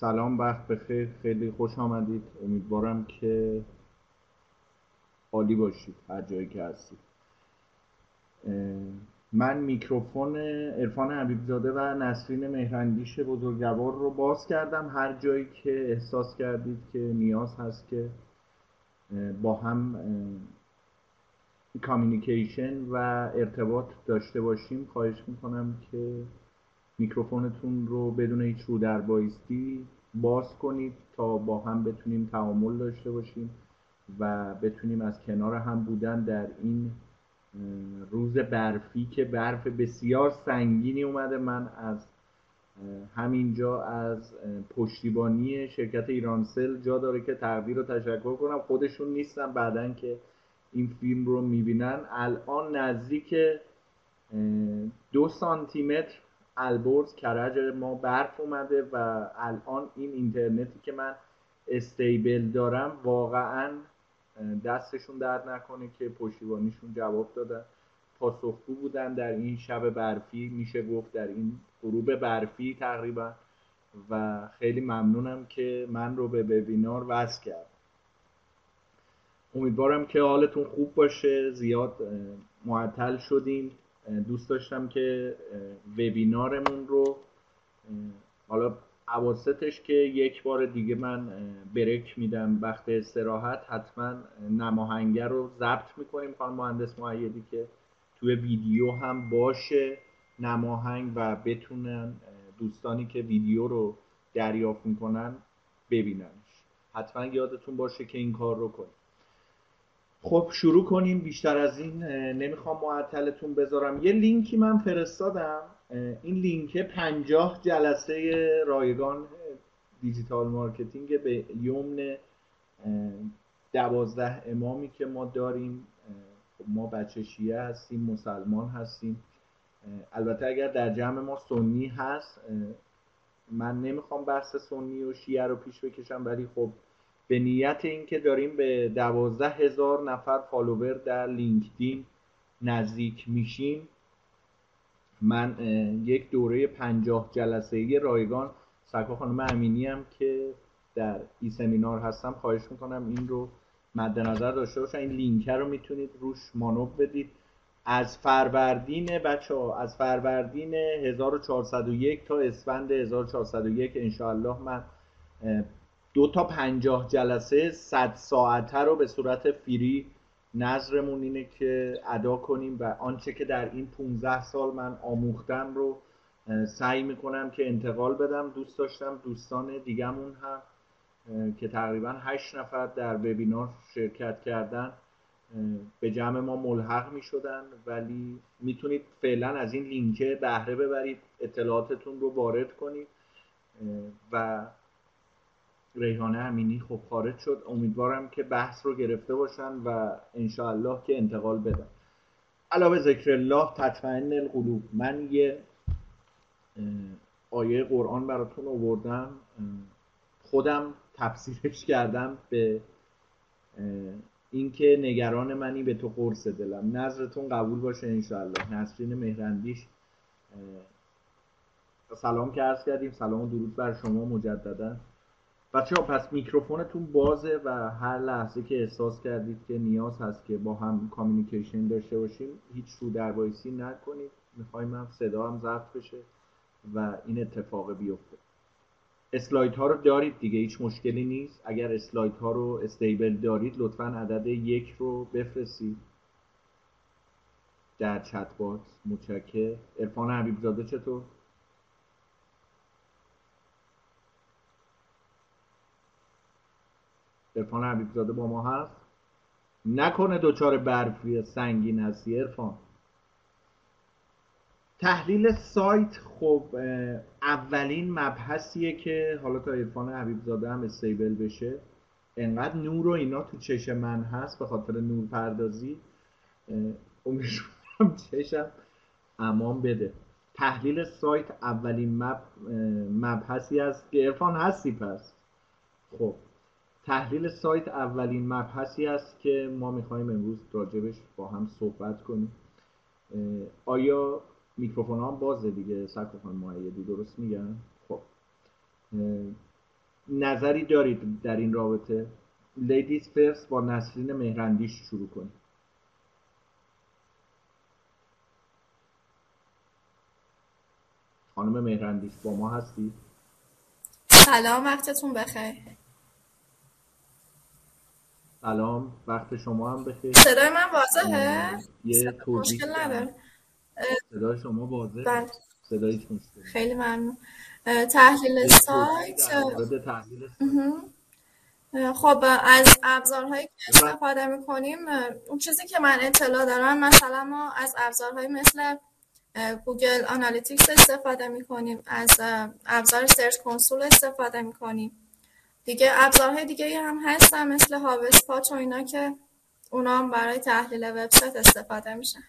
سلام وقت بخیر. خیلی خوش آمدید. امیدوارم که عالی باشید هر جایی که هستید. من میکروفون عرفان حبیبزاده و نسرین مهرندیش بزرگوار رو باز کردم. هر جایی که احساس کردید که نیاز هست که با هم کامیونیکیشن و ارتباط داشته باشیم خواهش می‌کنم که میکروفونتون رو بدون هیچ رو در بایستی باز کنید تا با هم بتونیم تعامل داشته باشیم و بتونیم از کنار هم بودن در این روز برفی که برف بسیار سنگینی اومده. من از همینجا از پشتیبانی شرکت ایرانسل جا داره که تقدیر رو تشکر کنم. خودشون نیستن بعدا که این فیلم رو می‌بینن. الان نزدیک دو سانتیمتر البرز کرج ما برف اومده و الان این اینترنتی که من استیبل دارم واقعا دستشون درد نکنه که پشتیبانیشون جواب دادن. پاسخگو بودن در این شب برفی. میشه گفت در این غروب برفی تقریبا. و خیلی ممنونم که من رو به وبینار وصل کرد امیدوارم که حالتون خوب باشه. زیاد معطل شدیم دوست داشتم که وبینارمون رو حالا عواستش که یک بار دیگه من بریک میدم وقت استراحت حتما نماهنگر رو ضبط می‌کنیم خانم مهندس معیدی که توی ویدیو هم باشه نماهنگ و بتونن دوستانی که ویدیو رو دریافت می‌کنن ببیننش. حتما یادتون باشه که این کار رو کنید خب شروع کنیم. بیشتر از این نمی‌خوام معطلتون بذارم. یه لینکی من فرستادم. این لینک پنجاه جلسه رایگان digital marketing به یمن دوازده امامی که ما داریم. ما بچه شیعه هستیم مسلمان هستیم. البته اگر در جمع ما سنی هست من نمی‌خوام بحث سنی و شیعه رو پیش بکشم ولی خب به نیت اینکه داریم به دوازده هزار نفر follower در LinkedIn نزدیک میشیم. من یک دوره پنجاه جلسه رایگان. سرکار خانم امینی هم که در ای سمینار هستم خواهش می‌کنم این رو مد نظر داشته باشن. این لینک رو می‌تونید روش مانور بدید. از فروردین بچه ها از فروردین 1401 تا اسفند 1401 انشاءالله من دو تا پنجاه جلسه صد ساعته رو به صورت فری نظرمون اینه که ادا کنیم و آنچه که در این 15 سال من آموختم رو سعی می‌کنم که انتقال بدم. دوست داشتم دوستان دیگمون هم که تقریبا 8 نفر در وبینار شرکت کردن به جمع ما ملحق می شدن ولی می‌تونید فعلا از این لینکه بهره ببرید اطلاعاتتون رو وارد کنید و ریحانه امینی خب خارج شد. امیدوارم که بحث رو گرفته باشن و انشاءالله که انتقال بدن. علاوه ذکر الله تطمئن القلوب. من یه آیه قرآن براتون آوردم. خودم تفسیرش کردم به اینکه نگران منی به تو قرص دلم. نظرتون قبول باشه انشاءالله. نسرین مهرندیش سلام که عرض کردیم. سلام و درود بر شما مجددا. بچه ها پس میکروفونتون بازه و هر لحظه که احساس کردید که نیاز هست که با هم communication داشته باشیم هیچ رودربایسی نکنید. می‌خوایم هم صدا هم ضبط بشه و این اتفاق بیفته. اسلاید ها رو دارید دیگه هیچ مشکلی نیست. اگر اسلاید ها رو stable دارید لطفا عدد یک رو بفرستید. در chat box. متشکر عرفان حبیبزاده چطور؟ عرفان حبیبزاده با ما هست. نکنه دچار برفی سنگین هستی عرفان. تحلیل سایت خب اولین مبحثیه که حالا تا عرفان حبیبزاده هم stable بشه. انقدر نور و اینا تو چشم من هست به خاطر نور پردازی. امیدوارم چشم امان بده. تحلیل سایت اولین مب... مبحثی است که عرفان هستی پس. خب. تحلیل سایت اولین مبحثی است که ما می‌خوایم امروز راجبش با هم صحبت کنیم. آیا میکروفون هم بازه دیگه؟ سکوفان معیدی درست میگن؟ خب. نظری دارید در این رابطه؟ لیدیز فرست با نسرین مهرندیش شروع کنیم. خانم مهرندیش با ما هستی؟ سلام وقتتون بخیر. سلام وقت شما هم بخیر. صدای من واضحه؟ یه توضیح مشکل نداره. صدای شما واضحه؟ بله. صدای مشکلی خیلی ممنون. تحلیل سایت تحلیل خب از ابزارهایی که استفاده می‌کنیم اون چیزی که من اطلاع دارم مثلا ما از ابزارهایی مثل Google Analytics استفاده می‌کنیم از ابزار Search Console استفاده می‌کنیم. دیگه ابزارهای دیگه هم هستن مثل HubSpot و اینا که اونا هم برای تحلیل وبسایت استفاده میشن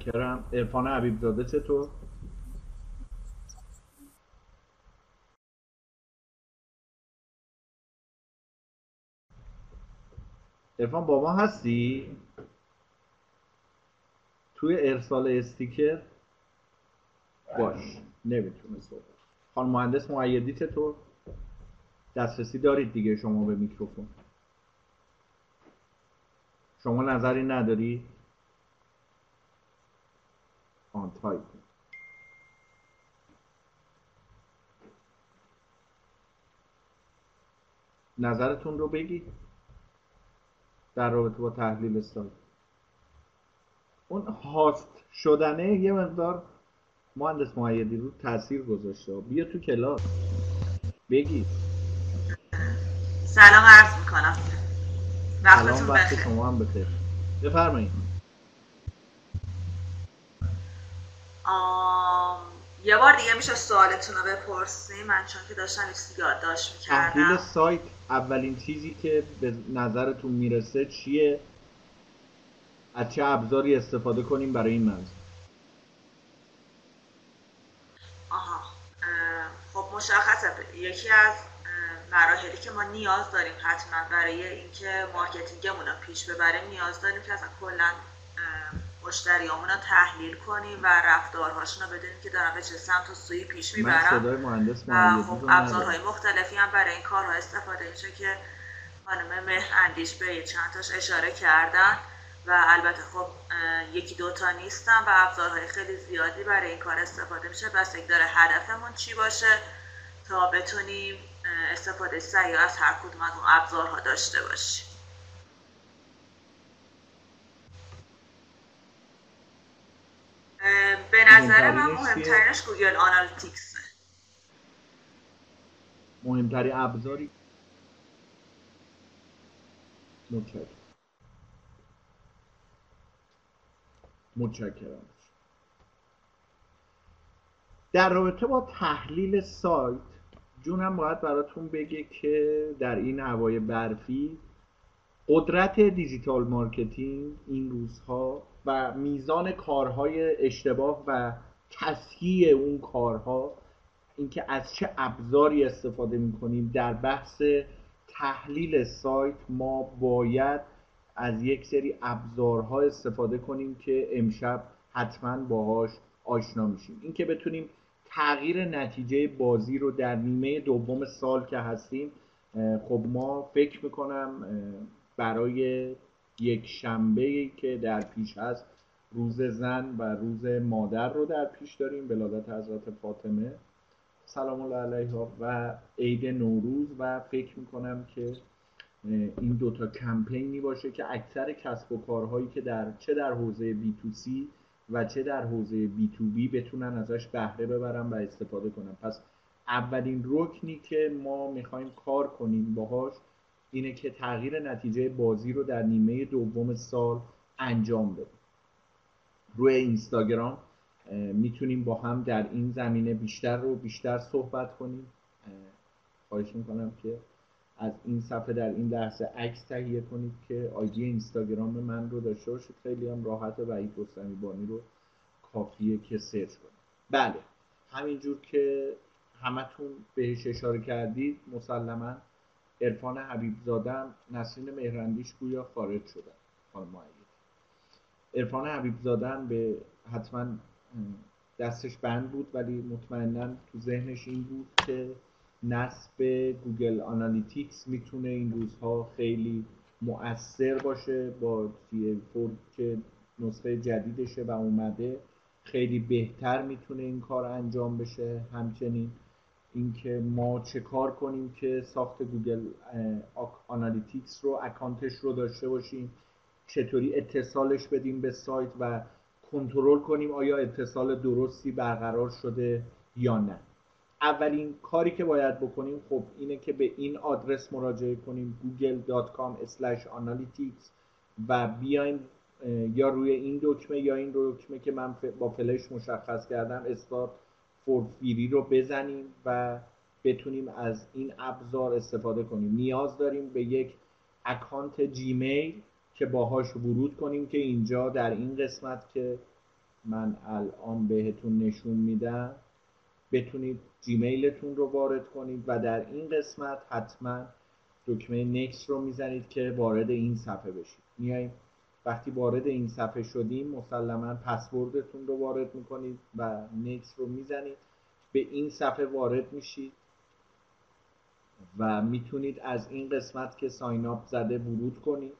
کرم ارفان حبیب زاده چطور؟ ارفان با ما هستی؟ توی ارسال استیکر باش نمی‌تونه صحبت خانم مهندس معیدی چطور؟ دسترسی دارید دیگه شما به میکروفون. شما نظری نداری؟ آن تایپ. نظرتون رو بگید. در رابطه با تحلیل سایت اون هاست شدنه یه مقدار مهندس معیدی رو تاثیر گذاشته. بیا تو کلاس. بگید. سلام عرض می‌کنم. وقتتون وقت شما هم بخیر. بفرمایید. آم، یه بار دیگه میشه سوالتون رو بپرسیم. من چون که داشتم یادداشت تحلیل می‌کردم. سایت اولین چیزی که به نظرتون می‌رسه چیه؟ از چه ابزاری استفاده کنیم برای این منظور؟ آها. اه، خب مشخصه. یکی از مراحلی که ما نیاز داریم حتما برای اینکه marketing مون رو پیش ببریم نیاز داریم که اصلا کلا مشتریامون رو تحلیل کنیم و رفتارهاشون رو بدونیم که دارن به چه سمت و سوی پیش می‌برن. و خب ابزارهای مختلفی هم برای این کارها استفاده میشه که خانم مهر اندیش به چند تاش اشاره کردن و البته خب یکی دوتا نیستن و ابزارهای خیلی زیادی برای این کار استفاده میشه. بستگی داره هدفمون چی باشه تا بتونیم استفاده صحیح از هر کدوم از اون ابزارها داشته باشیم اه، به نظر من مهمترینش گوگل آنالیتیکسه مهمترین ابزاری؟ متشکرم. متشکرم. در رابطه با تحلیل سایت جونم باید براتون بگه که در این هوای برفی قدرت دیجیتال مارکتینگ این روزها و میزان کارهای اشتباه و تصحیح اون کارها اینکه از چه ابزاری استفاده می‌کنیم در بحث تحلیل سایت ما باید از یک سری ابزارها استفاده کنیم که امشب حتما باهاش آشنا میشیم. اینکه بتونیم تغییر نتیجه بازی رو در نیمه دوم سال که هستیم خب ما فکر می‌کنم برای یک شنبه که در پیش هست روز زن و روز مادر رو در پیش داریم ولادت حضرت فاطمه. سلام الله علیها و عید نوروز و فکر می‌کنم که این دوتا کمپینی باشه که اکثر کسب و کارهایی که در چه در حوزه بی تو سی و چه در حوزه بی تو بی بتونن ازش بهره ببرن و استفاده کنن. پس اولین رکنی که ما می‌خوایم کار کنیم باهاش اینه که تغییر نتیجه بازی رو در نیمه دوم سال انجام بدیم. روی اینستاگرام می‌تونیم با هم در این زمینه بیشتر رو بیشتر صحبت کنیم. اه، خواهش می‌کنم که از این صفحه در این لحظه عکس تهیه کنید که آیدی اینستاگرام من رو داشته باشید. خیلی هم راحت وحید رستمی بانی رو کافیه که سرچ کنید. بله. همینجور که همتون بهش اشاره کردید مسلما عرفان حبیب زادم نسرین مهرندیش گویا خارج شدن. خانم عرفان حبیب به حتما دستش بند بود ولی مطمئنا تو ذهنش این بود که نصب Google Analytics می‌تونه این روزها خیلی مؤثر باشه با GA4 که نسخه جدیدشه و اومده. خیلی بهتر می‌تونه این کار انجام بشه. همچنین اینکه ما چه کار کنیم که ساخت Google Analytics رو اکانتش رو داشته باشیم. چطوری اتصالش بدیم به سایت و کنترل کنیم آیا اتصال درستی برقرار شده یا نه. اولین کاری که باید بکنیم خب اینه که به این آدرس مراجعه کنیم google.com/analytics و بیایم یا روی این دکمه یا این دکمه که من با فلش مشخص کردم استارت فور فیری رو بزنیم و بتونیم از این ابزار استفاده کنیم. نیاز داریم به یک اکانت جیمیل که باهاش ورود کنیم که اینجا در این قسمت که من الان بهتون نشون میدم بتونید جیمیلتون رو وارد کنید و در این قسمت حتما دکمه نکس رو می‌زنید که وارد این صفحه بشید. میاییم وقتی وارد این صفحه شدیم مسلما پسوردتون رو وارد می‌کنید و نکس رو می‌زنید. به این صفحه وارد میشید و می‌تونید از این قسمت که ساین اپ زده ورود کنید.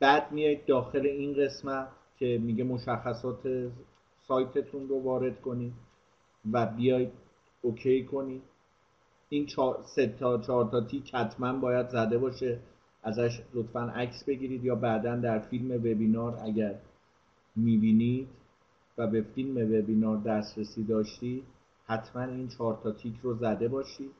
بعد میایید داخل این قسمت که میگه مشخصات سایتتون رو وارد کنید. و بیاید اوکی کنید این سه تا چهار تا تیک حتما باید زده باشه. ازش لطفا عکس بگیرید یا بعدا در فیلم وبینار اگر می‌بینید و به فیلم وبینار دسترسی داشتید حتما این چهار تا تیک رو زده باشید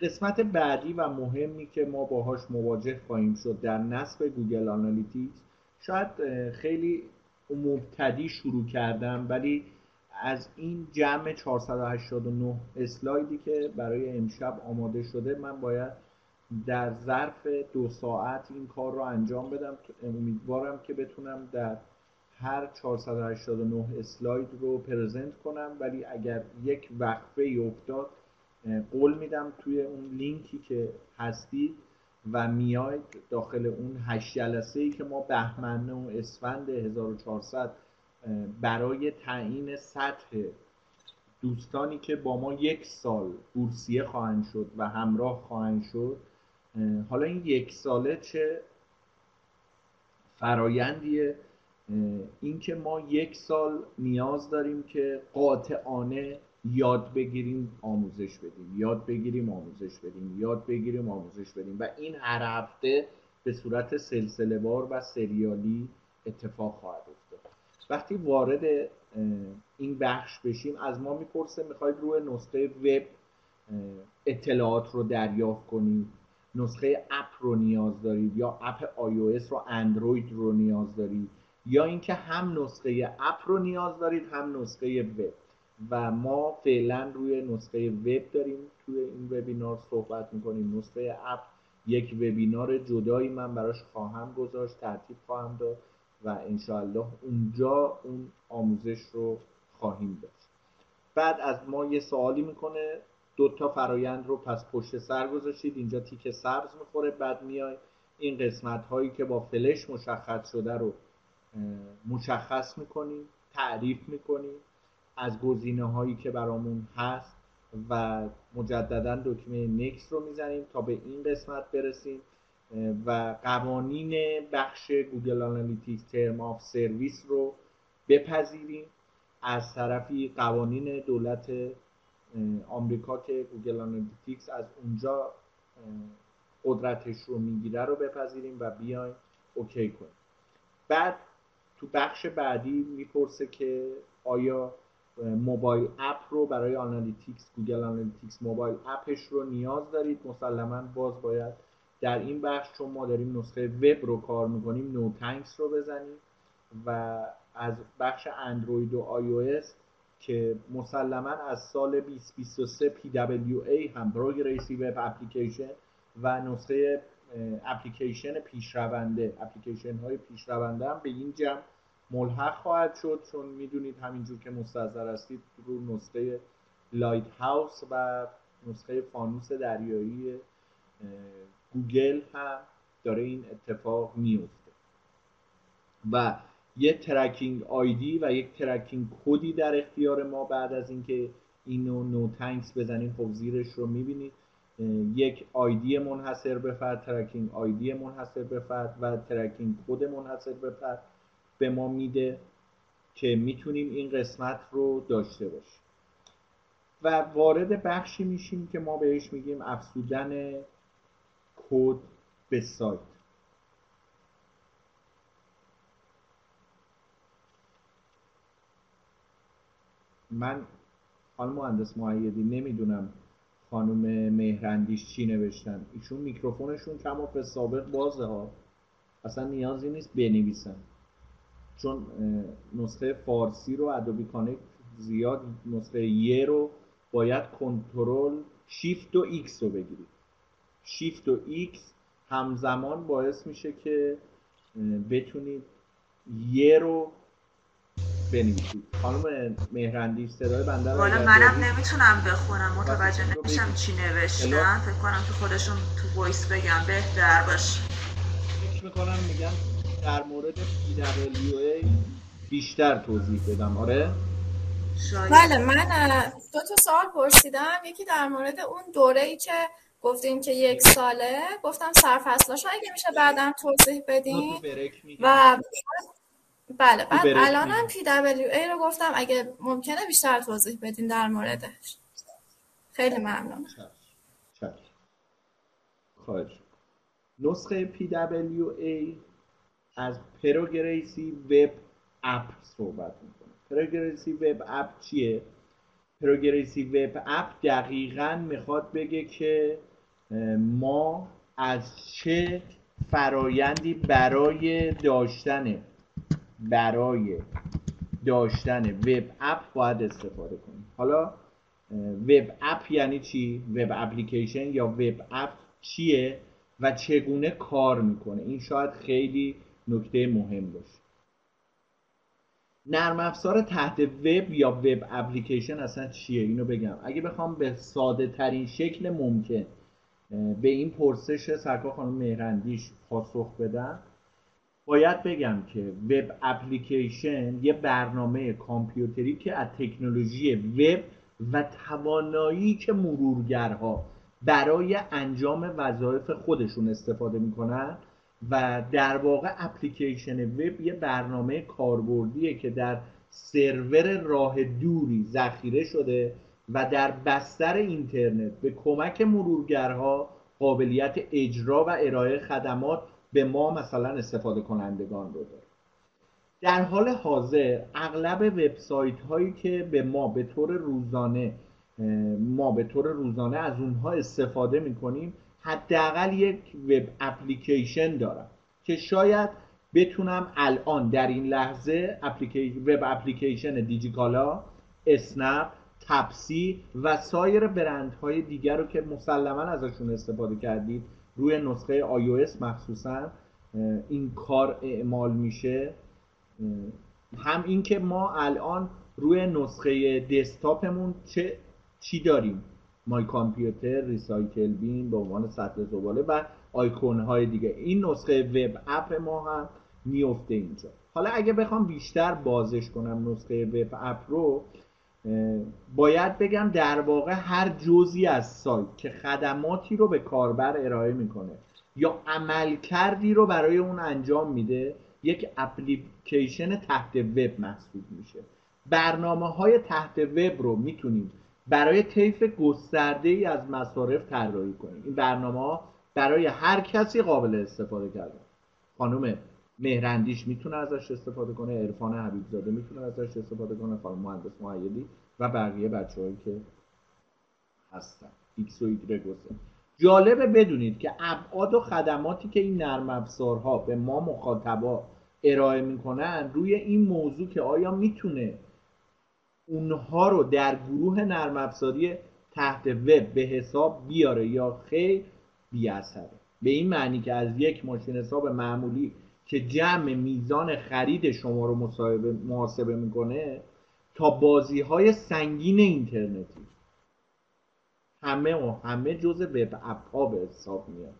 قسمت بعدی و مهمی که ما باهاش مواجه خواهیم شد در نصب Google Analytics شاید خیلی مبتدی شروع کردم ولی از این جمع 489 اسلایدی که برای امشب آماده شده من باید در ظرف دو ساعت این کار رو انجام بدم. امیدوارم که بتونم در هر 489 اسلاید رو پرزنت کنم ولی اگر یک وقفه افتاد قول میدم توی اون لینکی که هستید و میاید داخل اون هشت جلسه ای که ما بهمن و اسفند 1400 برای تعیین سطح دوستانی که با ما یک سال بورسیه خواهند شد و همراه خواهند شد حالا این یک ساله چه فرایندیه؟ اینکه ما یک سال نیاز داریم که قاطعانه یاد بگیریم آموزش بدیم یاد بگیریم آموزش بدیم یاد بگیریم آموزش بدیم و این هر هفته به صورت سلسله وار و سریالی اتفاق خواهد افتاد. وقتی وارد این بخش بشیم از ما می‌پرسه می‌خواید روی نسخه وب اطلاعات رو دریافت کنید. نسخه اپ رو نیاز دارید یا اپ iOS رو اندروید رو نیاز دارید. یا اینکه هم نسخه اپ رو نیاز دارید هم نسخه وب و ما فعلا روی نسخه وب داریم توی این وبینار صحبت می‌کنیم. نسخه اپ یک وبینار جدایی من براش خواهم گذاشت ترتیب خواهم داد. و انشاءالله اونجا اون آموزش رو خواهیم داشت. بعد از ما یه سوالی می‌کنه. دو تا فرایند رو پس پشت سر گذاشتید. اینجا تیک سبز می‌خوره. بعد میای این قسمت هایی که با فلش مشخص شده رو مشخص می‌کنیم تعریف می‌کنیم از گزینه هایی که برامون هست و مجددا دکمه نکس رو می‌زنیم تا به این قسمت برسیم. و قوانین بخش Google Analytics Terms of Service رو بپذیریم. از طرفی قوانین دولت آمریکا که Google Analytics از اونجا قدرتش رو می‌گیره رو بپذیریم و بیایم اوکی کنیم. بعد تو بخش بعدی می‌پرسه که آیا mobile app رو برای Analytics، Google Analytics mobile app ش رو نیاز دارید؟ مسلما باز باید در این بخش چون ما داریم نسخه وب رو کار می‌کنیم No thanks رو بزنیم و از بخش اندروید و آی که مسلما از سال 2023 PWA هم Progressive Web Application و نسخه اپلیکیشن پیشرونده اپلیکیشن های پیشرونده هم به این جمع ملحق خواهد شد چون می‌دونید همینجور که مستحضر هستید رو نسخه Lighthouse و نسخه فانوس دریایی گوگل هم داره این اتفاق میفته و یه tracking ID و یک tracking code ی در اختیار ما بعد از اینکه اینو No thanks بزنید خب زیرش رو می‌بینید. یک آیدی منحصر به فرد tracking ID منحصر به فرد و tracking code منحصر به فرد به ما میده که می‌تونیم این قسمت رو داشته باشیم. و وارد بخشی میشیم که ما بهش میگیم افزودن کد به سایت. من خانم مهندس معیدی نمی‌دونم خانم مهرندیش چی نوشتن. ایشون میکروفونشون کما به سابق بازه ها. اصلا نیازی نیست بنویسن. چون نسخه فارسی رو Adobe Connect زیاد نسخه یه رو باید Control Shift و X رو بگیرید. شیفت و X همزمان باعث میشه که بتونید یه رو بنویسید. خانم مهرندی صدای بنده رو منم نمی‌تونم بخونم متوجه نمیشم چی نوشتن. فکر کنم که خودشون تو وایس بگم بهتر باشه. فکر می‌کنم میگم در مورد PWA بیشتر توضیح بدم. آره؟ بله من دو تا سوال پرسیدم. یکی در مورد اون دوره ای که گفتیم که یک ساله. گفتم سرفصلاش اگه میشه بعدم توضیح بدین. و بله بعد الان هم PWA رو گفتم. اگه ممکنه بیشتر توضیح بدین در موردش. خیلی ممنون خواهش. نسخه PWA از Progressive Web App صحبت می‌کنه. Progressive Web App چیه؟ Progressive Web App دقیقا می‌خواد بگه که ما از چه فرایندی برای داشتن برای داشتن وب اپ باید استفاده کنیم؟ حالا وب اپ یعنی چی؟ وب اپلیکیشن یا وب اپ چیه و چگونه کار می‌کنه؟ این شاید خیلی نکته مهم باشه. نرم افزار تحت وب یا وب اپلیکیشن اصلا چیه؟ اینو بگم. اگه بخوام به ساده ترین شکل ممکن به این پرسش سرکار خانم مهرندیش پاسخ بدم باید بگم که وب اپلیکیشن یه برنامه کامپیوتری که از تکنولوژی وب و توانایی که مرورگرها برای انجام وظایف خودشون استفاده می‌کنن و در واقع اپلیکیشن وب یه برنامه کاربردیه که در سرور راه دوری ذخیره شده و در بستر اینترنت به کمک مرورگرها قابلیت اجرا و ارائه خدمات به ما مثلا استفاده کنندگان رو داره. در حال حاضر اغلب وبسایت هایی که به ما به طور روزانه ما به طور روزانه از اونها استفاده می‌کنیم حداقل یک وب اپلیکیشن دارم که شاید بتونم الان در این لحظه وب اپلیکیشن دیجیکالا اسنپ تپسی و سایر برندهای دیگر رو که مسلما ازشون استفاده کردید روی نسخه iOS مخصوصا این کار اعمال میشه. هم اینکه ما الان روی نسخه دسکتاپمون چه چی داریم؟ مای کامپیوتر ریسایکل بین به عنوان سطح زباله و آیکون های دیگه. این نسخه وب اپ ما هم میفته اینجا. حالا اگه بخوام بیشتر بازش کنم نسخه وب اپ رو باید بگم در واقع هر جزی از سایت که خدماتی رو به کاربر ارائه می‌کنه یا عمل کردی رو برای اون انجام میده یک اپلیکیشن تحت وب محسوب میشه. برنامه های تحت وب رو می‌تونید برای طیف گسترده ای از مصارف طراحی کنید این برنامه ها برای هر کسی قابل استفاده کردن. خانم مهرندیش می‌تونه ازش استفاده کنه عرفان حبیبزاده می‌تونه ازش استفاده کنه خانم مهندس معیدی و بقیه بچههایی که هستن. ایکس و ایگرگ جالبه بدونید که ابعاد و خدماتی که این نرم افزارها به ما مخاطبا ارائه می‌کنن روی این موضوع که آیا می‌تونه اونها رو در گروه نرم افزاری تحت وب به حساب بیاره یا خیر؟ بیاثره. به این معنی که از یک ماشین حساب معمولی که جمع میزان خرید شما رو محاسبه می‌کنه تا بازی های سنگین اینترنتی. همه و همه جز وب اپ ها به حساب میاد.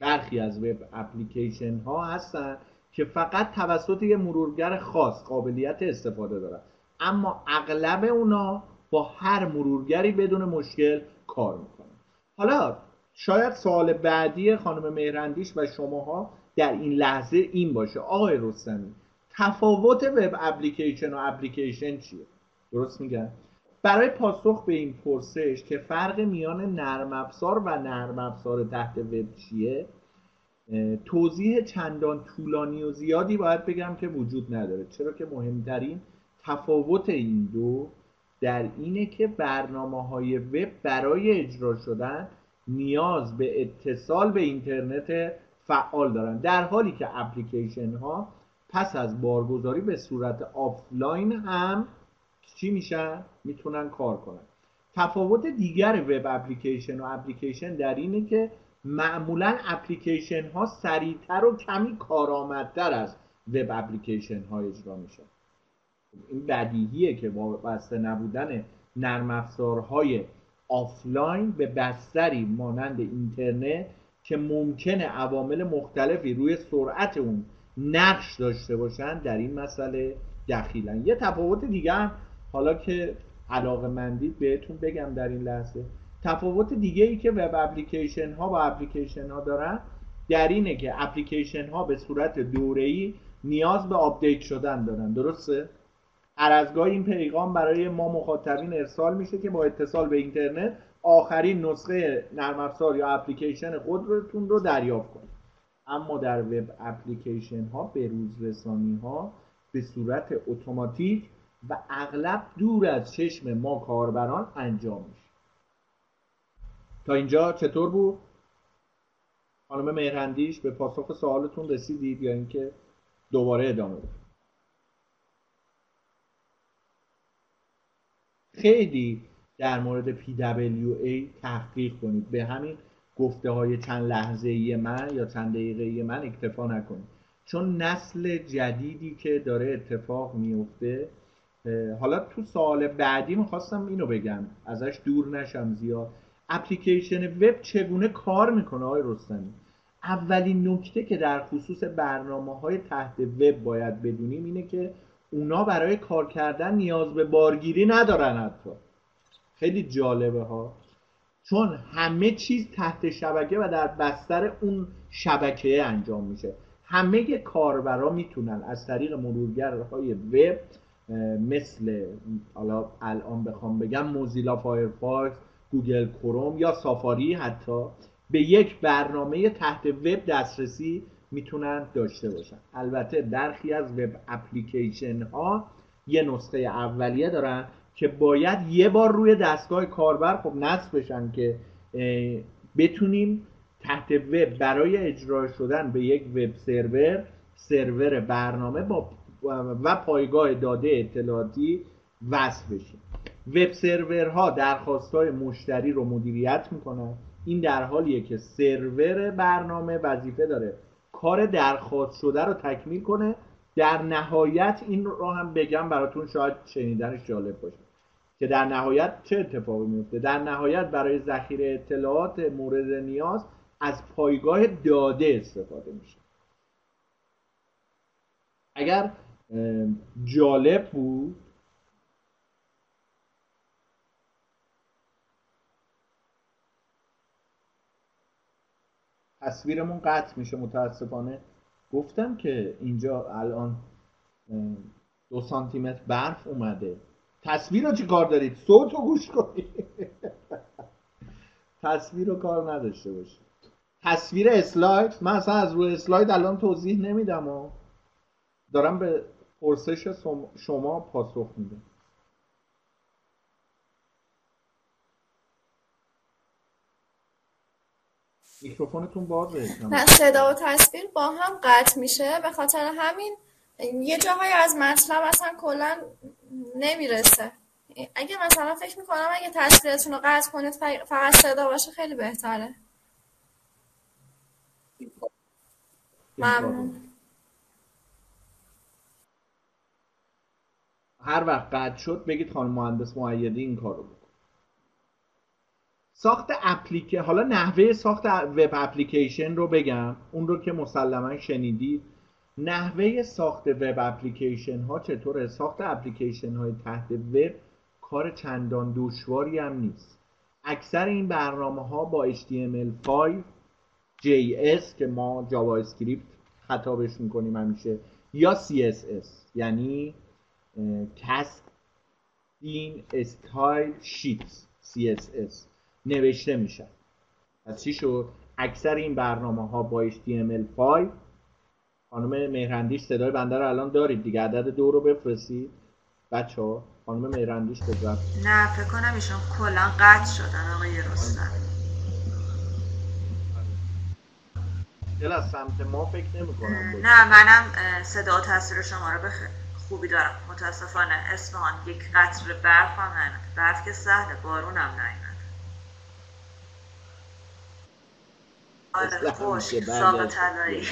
برخی از وب اپلیکیشن ها هستن که فقط توسط یه مرورگر خاص قابلیت استفاده دارن. اما اغلب اونا با هر مرورگری بدون مشکل کار می‌کنه حالا شاید سوال بعدی خانم مهرندیش و شماها در این لحظه این باشه. آقای رستمی تفاوت وب اپلیکیشن و اپلیکیشن چیه؟ درست میگم؟ برای پاسخ به این پرسش که فرق میان نرم افزار و نرم افزار تحت وب چیه توضیح چندان طولانی و زیادی باید بگم که وجود نداره. چرا که مهمترین تفاوت این دو در اینه که برنامه های وب برای اجرا شدن نیاز به اتصال به اینترنت فعال دارن. در حالی که اپلیکیشن ها پس از بارگذاری به صورت آفلاین هم چی میشن؟ می‌تونن کار کنن. تفاوت دیگر web application و اپلیکیشن در اینه که معمولا اپلیکیشن ها سریعتر و کمی کارآمدتر از وب اپلیکیشن ها اجرا میشه این بدیهیه که وابسته نبودن نرم افزارهای آفلاین به بستری مانند اینترنت که ممکنه عوامل مختلفی روی سرعت اون نقش داشته باشن در این مسئله دخیلن. یه تفاوت دیگه حالا که علاقه مندید بهتون بگم در این لحظه. تفاوت دیگه ای که وب اپلیکیشن ها و اپلیکیشن ها دارن در اینه که اپلیکیشن ها به صورت دوره ای نیاز به آپدیت شدن دارن. درسته؟ هر از گاهی این پیغام برای ما مخاطبین ارسال میشه که با اتصال به اینترنت آخرین نسخه نرم افزار یا اپلیکیشن خودتون رو دریافت کنید. اما در وب اپلیکیشن ها به روز رسانی ها به صورت اتوماتیک و اغلب دور از چشم ما کاربران انجام میشه. تا اینجا چطور بود؟ خانم مهرندیش به پاسخ سوالتون رسیدید یا اینکه دوباره ادامه بدید؟ خیلی در مورد PWA تحقیق کنید. به همین گفته های چند لحظه ای من یا چند دقیقه ای من اکتفا نکنید. چون نسل جدیدی که داره اتفاق میفته حالا تو سال بعدی می‌خواستم اینو بگم. ازش دور نشم زیاد. اپلیکیشن وب چگونه کار می‌کنه آقای رستمی؟ اولین نکته که در خصوص برنامه های تحت وب باید بدونیم اینه که اونا برای کار کردن نیاز به بارگیری ندارن حتی. خیلی جالبه ها. چون همه چیز تحت شبکه و در بستر اون شبکه انجام میشه. همه کاربرا می‌تونن از طریق مرورگرهای وب مثل حالا الان بخوام بگم موزیلا فایرفاکس گوگل کروم یا سافاری حتی به یک برنامه تحت وب دسترسی می‌تونن داشته باشن. البته برخی از وب اپلیکیشن ها یه نسخه اولیه دارن که باید یه بار روی دستگاه کاربر خب نصب بشن که بتونیم تحت وب برای اجرا شدن به یک وب سرور سرور برنامه با و پایگاه داده اطلاعاتی وصل بشیم. وب سرورها درخواست های مشتری رو مدیریت می‌کنن. این در حالیه که سرور برنامه وظیفه داره کار درخواست شده رو تکمیل کنه. در نهایت این رو هم بگم براتون شاید شنیدنش جالب باشه. که در نهایت چه اتفاقی میفته در نهایت برای ذخیره اطلاعات مورد نیاز از پایگاه داده استفاده میشه. اگر جالب بود تصویرمون قطع میشه متاسفانه. گفتم که اینجا الان دو سانتیمتر برف اومده. تصویر رو چی کار دارید؟ صوت رو گوش کنید. تصویر رو کار نداشته باشید. تصویر اسلاید؟ من اصلا از روی اسلاید الان توضیح نمیدم و دارم به پرسش شما پاسخ میدم. میکروفونتون بازه نه صدا و تصویر با هم قطع میشه. به خاطر همین یه جاهای از مطلب اصلا کلا نمی‌رسه. اگه مثلا فکر می‌کنم اگه تصویرتون رو قطع کنید فقط صدا باشه خیلی بهتره. ممنون. هر وقت قطع شد بگید خانم مهندس معیدی این کار رو ساخت اپلیکه حالا نحوه ساخت وب اپلیکیشن رو بگم. اون رو که مسلما شنیدید نحوه ساخت وب اپلیکیشن ها چطوره؟ ساخت اپلیکیشن های تحت وب کار چندان دشواری هم نیست. اکثر این برنامه ها با HTML5 JS که ما جاوا اسکریپت خطابش می‌کنیم همیشه یا CSS یعنی Cascading Style Sheet CSS نوشته میشن. پس چی شد؟ اکثر این برنامه ها با HTML5 خانم مهرندیش صدای بنده رو الان دارید دیگه. عدد دو رو بفرستید. بچه ها خانم مهرندیش بذار نه فکر کنم ایشون کلا قطع شدن آقای رستم. دل از سمت ما فکر نمی کنم نه منم صدا و تصویر شما رو به خوبی دارم. متاسفانه اصفهان یک قطر برف هم هنه برف که سهله بارون هم نیمد آره خوش ساق تلایی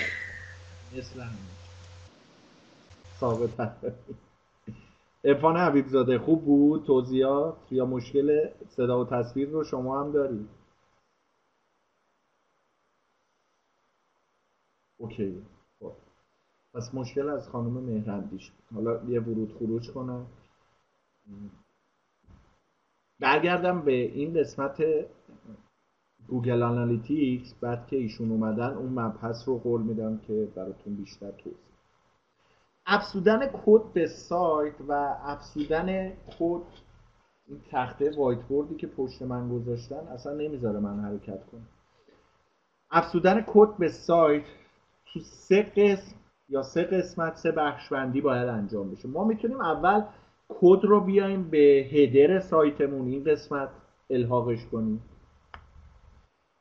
مثل همه ساق تلایی ارفان حبیب زاده خوب بود؟ توضیحات؟ یا مشکل صدا و تصویر رو شما هم دارید اوکی. خب. پس مشکل از خانم مهرندیش حالا یه ورود خروج کنم. برگردم به این قسمت گوگل آنالیتیکس بعد که ایشون اومدن اون مبحث رو قول میدم که براتون بیشتر توضیح افزودن کد به سایت و افزودن کد این تخته وایت بوردی که پشت من گذاشتن اصلا نمی‌ذاره من حرکت کنم. افزودن کد به سایت تو سه قسم یا سه قسمت سه بخشبندی باید انجام بشه. ما می‌تونیم اول کد رو بیایم به header سایتمون این قسمت الحاقش کنیم.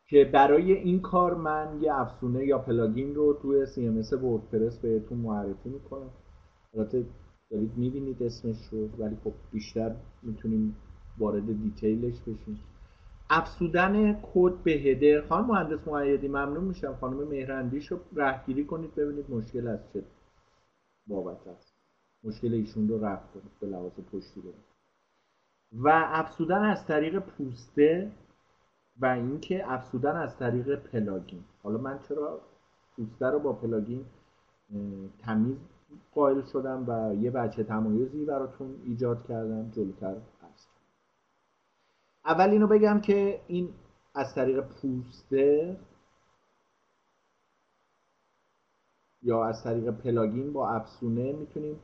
که برای این کار من یه افزونه یا پلاگین رو توی CMS وردپرس بهتون معرفی می‌کنم. البته دارید می‌بینید اسمش رو ولی خب بیشتر می‌تونیم وارد detail ش بشیم. افزودن کد به header. خانم مهندس معیدی ممنون میشم. خانم مهرندیش رو رهگیری کنید ببینید مشکل از چه بابت است. مشکل ایشون رو رفع کنید به لحاظ پشتی و افزودن از طریق پوسته و اینکه افسودن از طریق پلاگین. حالا من چرا پوسته رو با پلاگین تمیز قائل شدم و یه وجه تمایزی براتون ایجاد کردم جلوتر هست. اول اینو بگم که این از طریق پوسته یا از طریق پلاگین یا افزونه می‌تونیم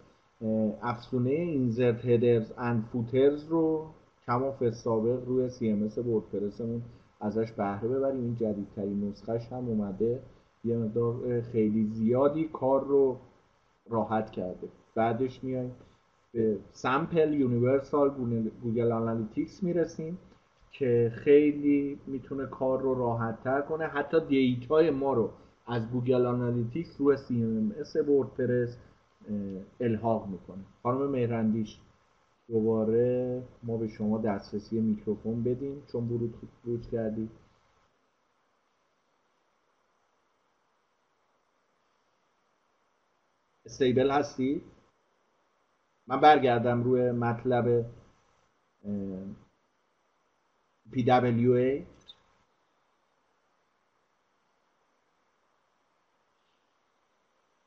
افزونه Insert Headers and Footers رو کمافی‌السابق روی CMS وردپرسمون ازش بهره ببریم. این جدیدترین نسخهش هم اومده. یه مقدار خیلی زیادی کار رو راحت کرده. بعدش میایم به sample universal گوگل آنالیتیکس می‌رسیم که خیلی می‌تونه کار رو راحت تر کنه. حتی دیتای ما رو از گوگل آنالیتیکس روی CMS وردپرس الحاق می‌کنه. خانم مهرندیش دوباره ما به شما دسترسی میکروفون بدیم چون خروج کردید. استیبل هستی؟ من برگردم روی مطلب PWA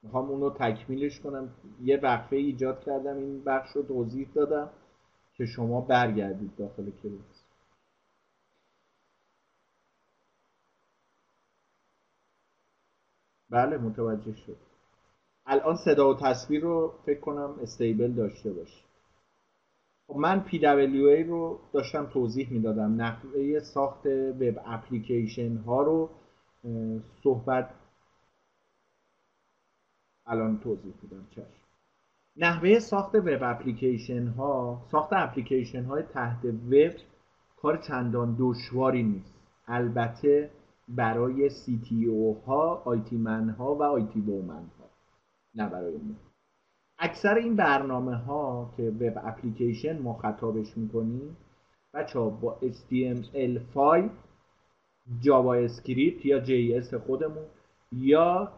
می‌خوام اون رو تکمیلش کنم. یه وقفه ایجاد کردم این بخش رو توضیح دادم که شما برگردید داخل کلاس. بله متوجه شد. الان صدا و تصویر رو فکر کنم استیبل داشته باشه خب من PWA رو داشتم توضیح می‌دادم. نحوه ساخت وب اپلیکیشن ها رو صحبت الان توضیح میدم چشم نحوه ساخت وب اپلیکیشن ها ساخت اپلیکیشن های تحت وب کار چندان دشواری نیست. البته برای سی تی او ها آیتی من ها و آیتی وومن ها نه برای ما. اکثر این برنامه ها که وب اپلیکیشن ما خطابش می‌کنیم بچه ها با HTML5 جاوا اسکریپت یا JS خودمون یا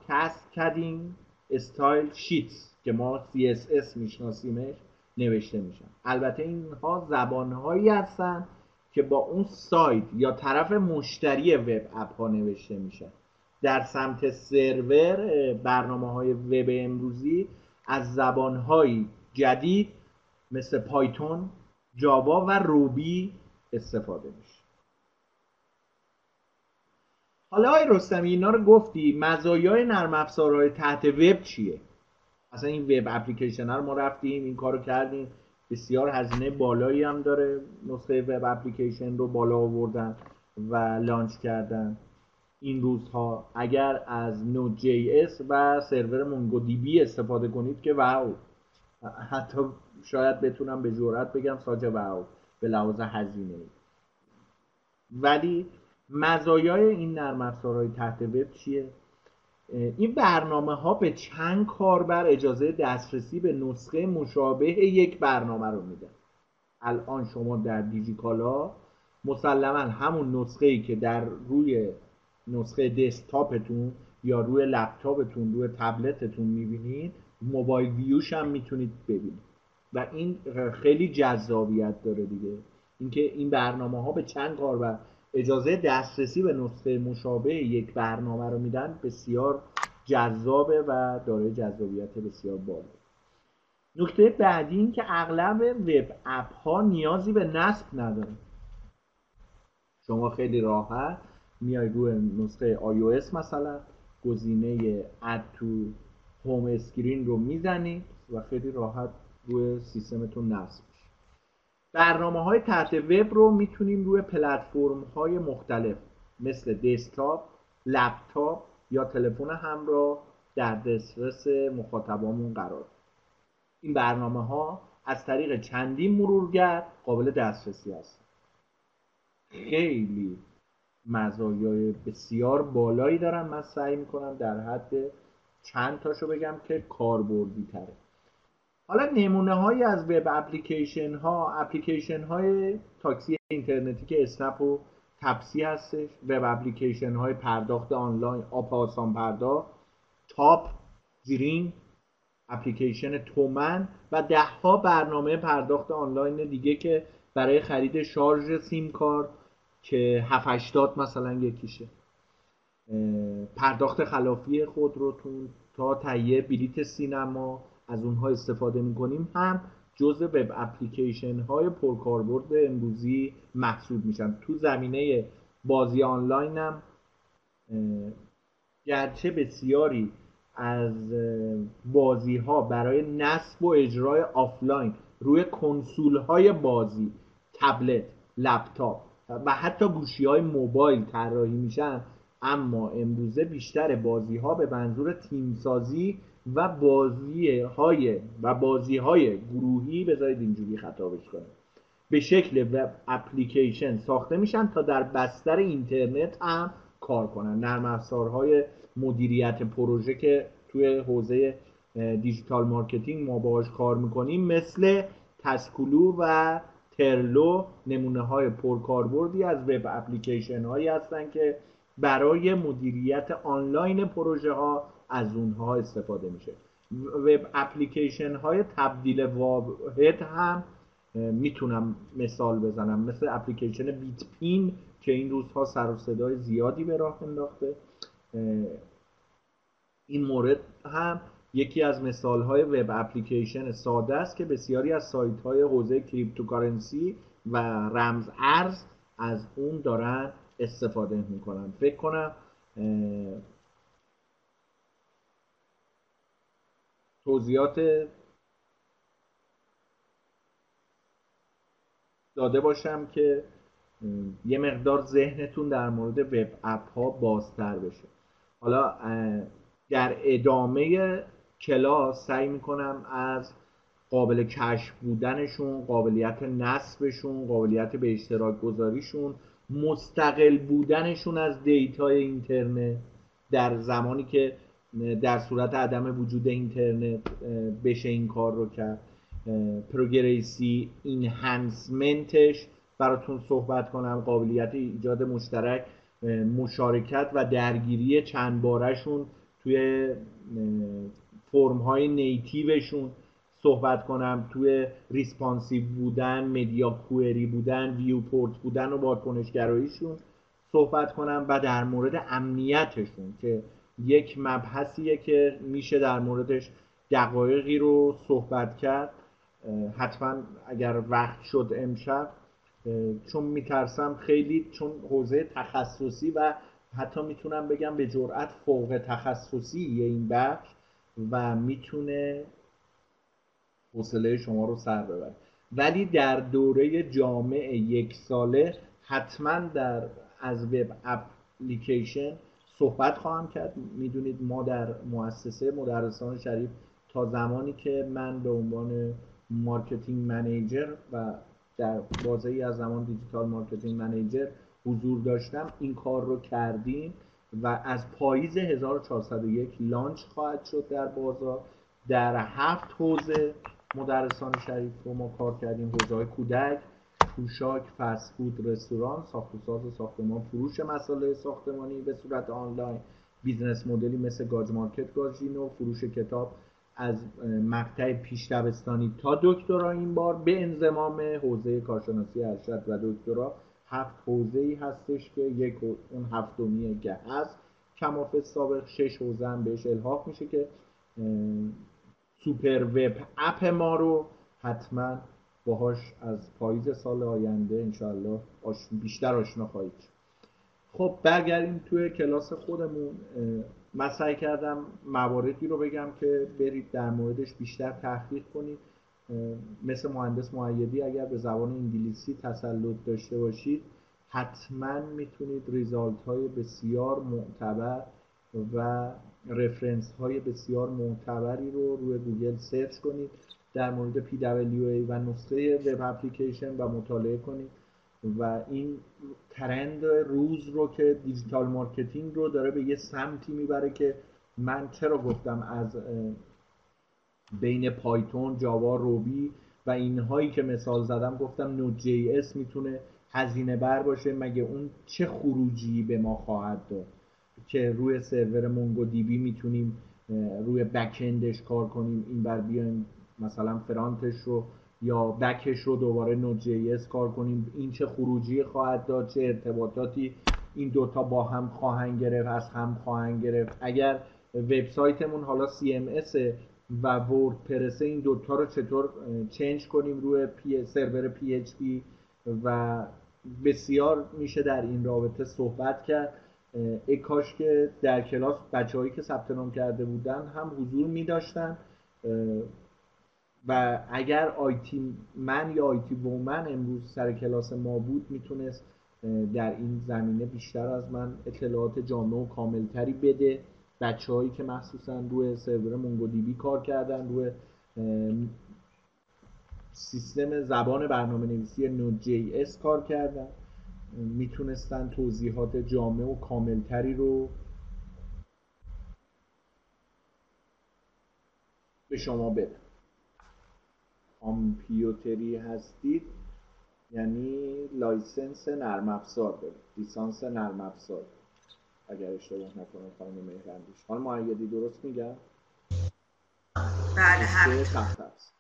Cascading Style Sheets که ما CSS میشناسیمش نوشته میشن. البته اینها زبانهایی هستن که با اون سایت یا طرف مشتری وب اپ ها نوشته میشن. در سمت سرور برنامه های وب امروزی از زبان های جدید مثل پایتون جاوا و روبی استفاده میشه. حالا آقای رستمی اینا رو گفتی مزایای نرم افزارهای تحت وب چیه؟ اصلا این وب اپلیکیشن رو ما رفتیم این کارو کردیم. بسیار هزینه بالایی هم داره نسخه وب اپلیکیشن رو بالا آوردن و launch کردن. این روزها اگر از Node.js و سرور MongoDB استفاده کنید که wow. حتی شاید بتونم به جورت بگم ساج واو به لحاظ هزینه ولی مزایای این نرم افزارهای تحت وب چیه؟ این برنامه ها به چند کاربر اجازه دسترسی به نسخه مشابه یک برنامه رو میدن. الان شما در دیجیکالا مسلما همون نسخه ای که در روی نسخه دسکتاپتون یا روی لپتاپتون روی تبلتتون می‌بینید موبایل ویوش هم می‌تونید ببینید. و این خیلی جذابیت داره دیگه. اینکه این برنامه ها به چند کاربر اجازه دسترسی به نسخه مشابه یک برنامه رو میدن بسیار جذابه و دارای جذابیت بسیار بالا نکته بعدی این که اغلب وب اپ ها نیازی به نصب نداره شما خیلی راحت میای روی نسخه iOS مثلا گزینه Add to Home Screen رو می‌زنید و خیلی راحت روی سیستمتون نصب برنامه های تحت وب رو می‌تونیم روی پلتفرم های مختلف مثل دسکتاپ، لپتاپ یا تلفن همراه در دسترس مخاطبامون قرار این برنامه ها از طریق چندین مرورگر قابل دسترسی هست خیلی مزایای بسیار بالایی دارن من سعی می‌کنم در حد چند تاشو بگم که کاربردی تره. حالا نمونه هایی از وب اپلیکیشن ها اپلیکیشن های تاکسی اینترنتی که اسنپ و تپسی هستش وب اپلیکیشن های پرداخت آنلاین آپ آسان پرداخت تاپ گرین اپلیکیشن تومن و ده ها برنامه پرداخت آنلاین دیگه که برای خرید شارژ سیم کارت که 780 مثلا یکیشه. پرداخت خلافی خودروتون تا تهیه بلیت سینما از اونها استفاده می‌کنیم هم جزء web application های پرکاربرد امروزی محسوب میشن. تو زمینه بازی آنلاین هم گرچه بسیاری از بازی ها برای نصب و اجرای آفلاین روی کنسول های بازی تبلت لپتاپ و حتی گوشی های موبایل طراحی میشن اما امروزه بیشتر بازی ها به منظور تیمسازی و بازی های و بازی های گروهی بذارید اینجوری خطابش کنم. به شکل وب اپلیکیشن ساخته میشن تا در بستر اینترنت هم کار کنن. نرم افزارهای مدیریت پروژه که توی حوزه digital marketing ما باهاش کار می‌کنیم مثل تسکولو و Trello نمونه های پرکاربردی از web application هایی هستن که برای مدیریت آنلاین پروژه ها از اونها استفاده میشه. web application های تبدیل واحد هم می‌تونم مثال بزنم. مثل اپلیکیشن بیت پین که این روزها سر و صدای زیادی به راه انداخته. این مورد هم یکی از مثال های web application ساده است که بسیاری از سایت های حوزه cryptocurrency و رمز ارز از اون دارن استفاده می‌کنن. فکر کنم توضیحات داده باشم که یه مقدار ذهنتون در مورد web app ها بازتر بشه. حالا در ادامه کلاس سعی می‌کنم از قابل کشف بودنشون قابلیت نصبشون قابلیت به اشتراک گذاریشون مستقل بودنشون از data ی اینترنت در زمانی که در صورت عدم وجود اینترنت بشه این کار رو کرد. progressive enhancement ش براتون صحبت کنم قابلیت ایجاد مشترک مشارکت و درگیری چند بارشون توی فرم های native شون صحبت کنم توی responsive بودن media query بودن viewport بودن و واکنشگراییشون صحبت کنم و در مورد امنیتشون که یک مبحثیه که میشه در موردش دقایقی رو صحبت کرد. حتما اگر وقت شد امشب چون میترسم خیلی چون حوزه تخصصی و حتی می‌تونم بگم به جرأت فوق تخصصی این بخش و می‌تونه حوصله شما رو سر ببره. ولی در دوره جامع یک ساله حتما در از وب اپلیکیشن صحبت خواهم کرد. می‌دونید ما در مؤسسه مدرسان شریف تا زمانی که من به عنوان marketing manager و در بازه ای از زمان digital marketing manager حضور داشتم این کار رو کردیم و از پاییز 1401 launch خواهد شد در بازار. در هفت حوزه مدرسان شریف رو ما کار کردیم. حوزه های کودک پوشاک فست فود رستوران ساخت و ساختمان فروش مسائل ساختمانی به صورت آنلاین. business model ی مثل گاج مارکت گاجینو فروش کتاب از مقطع پیش تا دکترا این بار به انضمام حوزه کارشناسی ارشد و دکترا. هفت حوزه ای هستش که یک اون هفتمی که هست. کماف سابق شش حوزه هم بهش الحاق میشه که سوپر وب اپ ما رو حتما باهاش از پاییز سال آینده انشاءالله بیشتر آشنا خواهید خب برگردیم توی کلاس خودمون. من سعی کردم مواردی رو بگم که برید در موردش بیشتر تحقیق کنید. مثل مهندس معیدی اگر به زبان انگلیسی تسلط داشته باشید حتما می‌تونید result های بسیار معتبر و reference های بسیار معتبری رو روی گوگل search کنید. در مورد PWA و نسخه web application و مطالعه کنید. و این trend روز رو که digital marketing رو داره به یه سمتی می‌بره که من چرا گفتم از بین Python، Java، Ruby و اینهایی که مثال زدم گفتم Node.js می‌تونه هزینه بر باشه مگه اون چه خروجی به ما خواهد داد؟ که روی سرور MongoDB می‌تونیم روی backend ش کار کنیم این بر بیایم مثلا front ش رو یا back ش رو دوباره Node.js کار کنیم. این چه خروجی خواهد داد چه ارتباطاتی این دوتا با هم خواهند گرفت از هم خواهند گرفت. اگر وبسایتمون حالا CMS و WordPress این دوتا رو چطور change کنیم روی پی سرور PHP و بسیار میشه در این رابطه صحبت کرد. ای کاش که در کلاس بچه که ثبت نام کرده بودن هم حضور می داشتن و اگر IT man یا IT woman امروز سر کلاس ما بود می‌تونست در این زمینه بیشتر از من اطلاعات جامع و کاملتری بده. بچه هایی که مخصوصا روی سرور MongoDB کار کردن روی سیستم زبان برنامه نویسی Node.js کار کردن. می‌تونستن توضیحات جامع و کاملتری رو به شما بدن. کامپیوتری هستید یعنی license نرم افزار دارید لیسانس نرم افزار. اگر اشتباه نکنم خانم مهرندیش خانم معیدی درست میگم؟ بله همین سخت افزار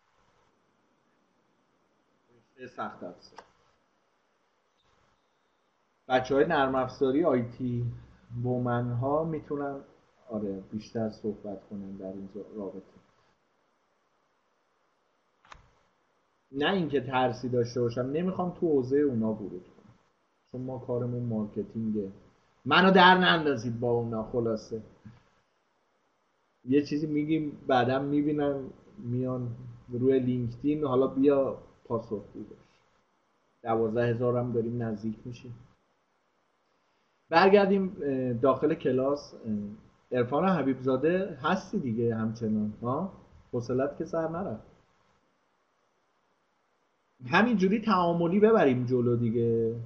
سخت افزار بچه های نرم افزاری IT woman ها می‌تونن آره بیشتر صحبت کنن در این رابطه. نه اینکه ترسی داشته باشم نمی‌خوام تو حوزه اونا ورود کنم. چون ما کارمون مارکتینگه منو در نندازید با اونا خلاصه. یه چیزی میگیم بعدم می‌بینم میان روی لینکدین. حالا بیا پاسخ باش. دوازده هزار هم داریم نزدیک میشیم. برگردیم داخل کلاس. ارفان حبیب زاده هستی دیگه همچنان ها؟ حوصلت که سر نرفت. همینجوری تعاملی ببریم جلو دیگه.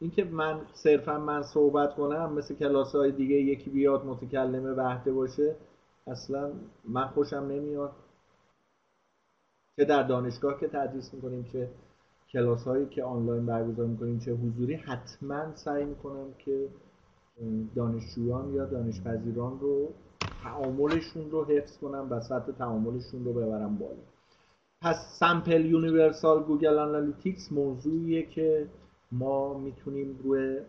اینکه من صرفا من صحبت کنم مثل کلاس های دیگه یکی بیاد متکلم وحده باشه اصلا من خوشم نمیاد. چه در دانشگاه که تدریس می‌کنیم چه کلاس هایی که آنلاین برگزار می‌کنیم چه حضوری حتما سعی می‌کنم که دانشجویان یا دانشپذیران رو تعاملشون رو حفظ کنم و سطح تعاملشون رو ببرم بالا. پس sample universal Google Analytics موضوعیه که ما می‌تونیم روی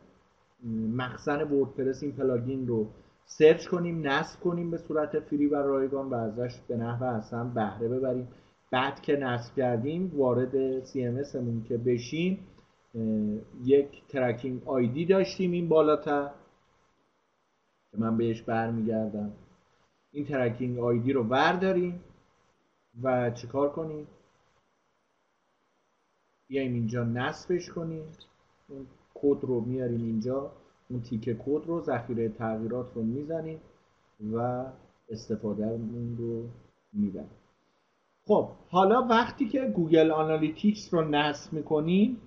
مخزن WordPress این plugin رو search کنیم نصب کنیم به صورت free و رایگان و ازش به نحو احسن بهره ببریم. بعد که نصب کردیم وارد CMS مون که بشیم یک tracking ID داشتیم این بالاتر. که من بهش برمیگردم. این tracking ID رو برداریم و چیکار کنیم؟ بیایم اینجا نصبش کنیم. اون کد رو میاریم اینجا. اون تیکه کد رو ذخیره تغییرات رو می‌زنیم و استفاده رو می‌بریم. خب حالا وقتی که Google Analytics رو نصب می‌کنیم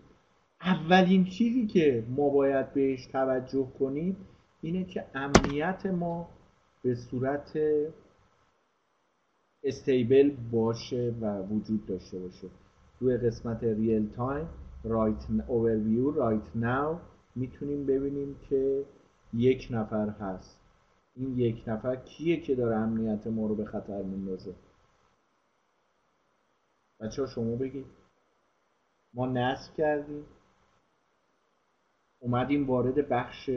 اولین چیزی که ما باید بهش توجه کنیم اینه که امنیت ما به صورت stable باشه و وجود داشته باشه. روی قسمت real time right overview right now می‌تونیم ببینیم که یک نفر هست. این یک نفر کیه که داره امنیت ما رو به خطر میندازه؟ بچه شما بگید. ما نصب کردیم. اومدیم وارد بخش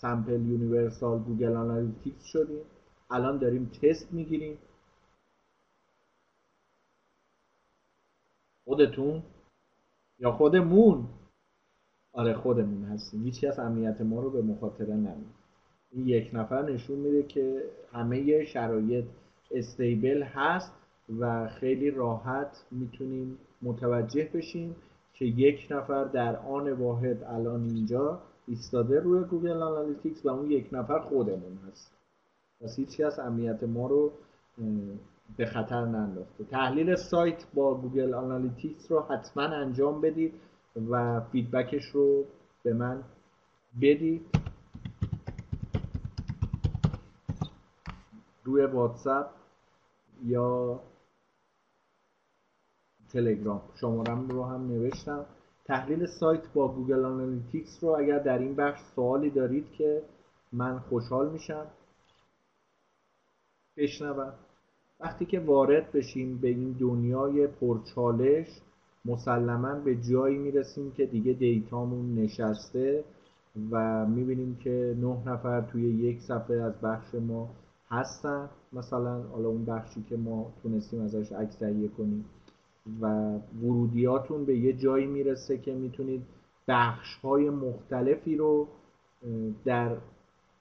Simple Universal Google Analytics شدیم. الان داریم تست می‌گیریم. خودتون یا خودمون؟ آره خودمون هستیم. هیچ کس امنیت ما رو به مخاطره نمید این یک نفر نشون میده که همه شرایط stable هست و خیلی راحت می‌تونیم متوجه بشیم که یک نفر در آن واحد الان اینجا ایستاده روی Google Analytics و اون یک نفر خودمون هست. پس هیچ از امنیت ما رو به خطر ننداخته. تحلیل سایت با Google Analytics رو حتما انجام بدید و feedback ش رو به من بدید. روی واتساپ یا تلگرام. شمارم رو هم نوشتم. تحلیل سایت با Google Analytics رو اگر در این بخش سوالی دارید که من خوشحال میشم بشنوم. وقتی که وارد بشیم به این دنیای پرچالش مسلما به جایی می‌رسیم که دیگه دیتامون نشسته و می‌بینیم که نه نفر توی یک صفحه از بخش ما هستن. مثلا حالا اون بخشی که ما تونستیم ازش عکس تهیه کنیم. و ورودیاتون به یه جایی می‌رسه که می‌تونید بخش های مختلفی رو در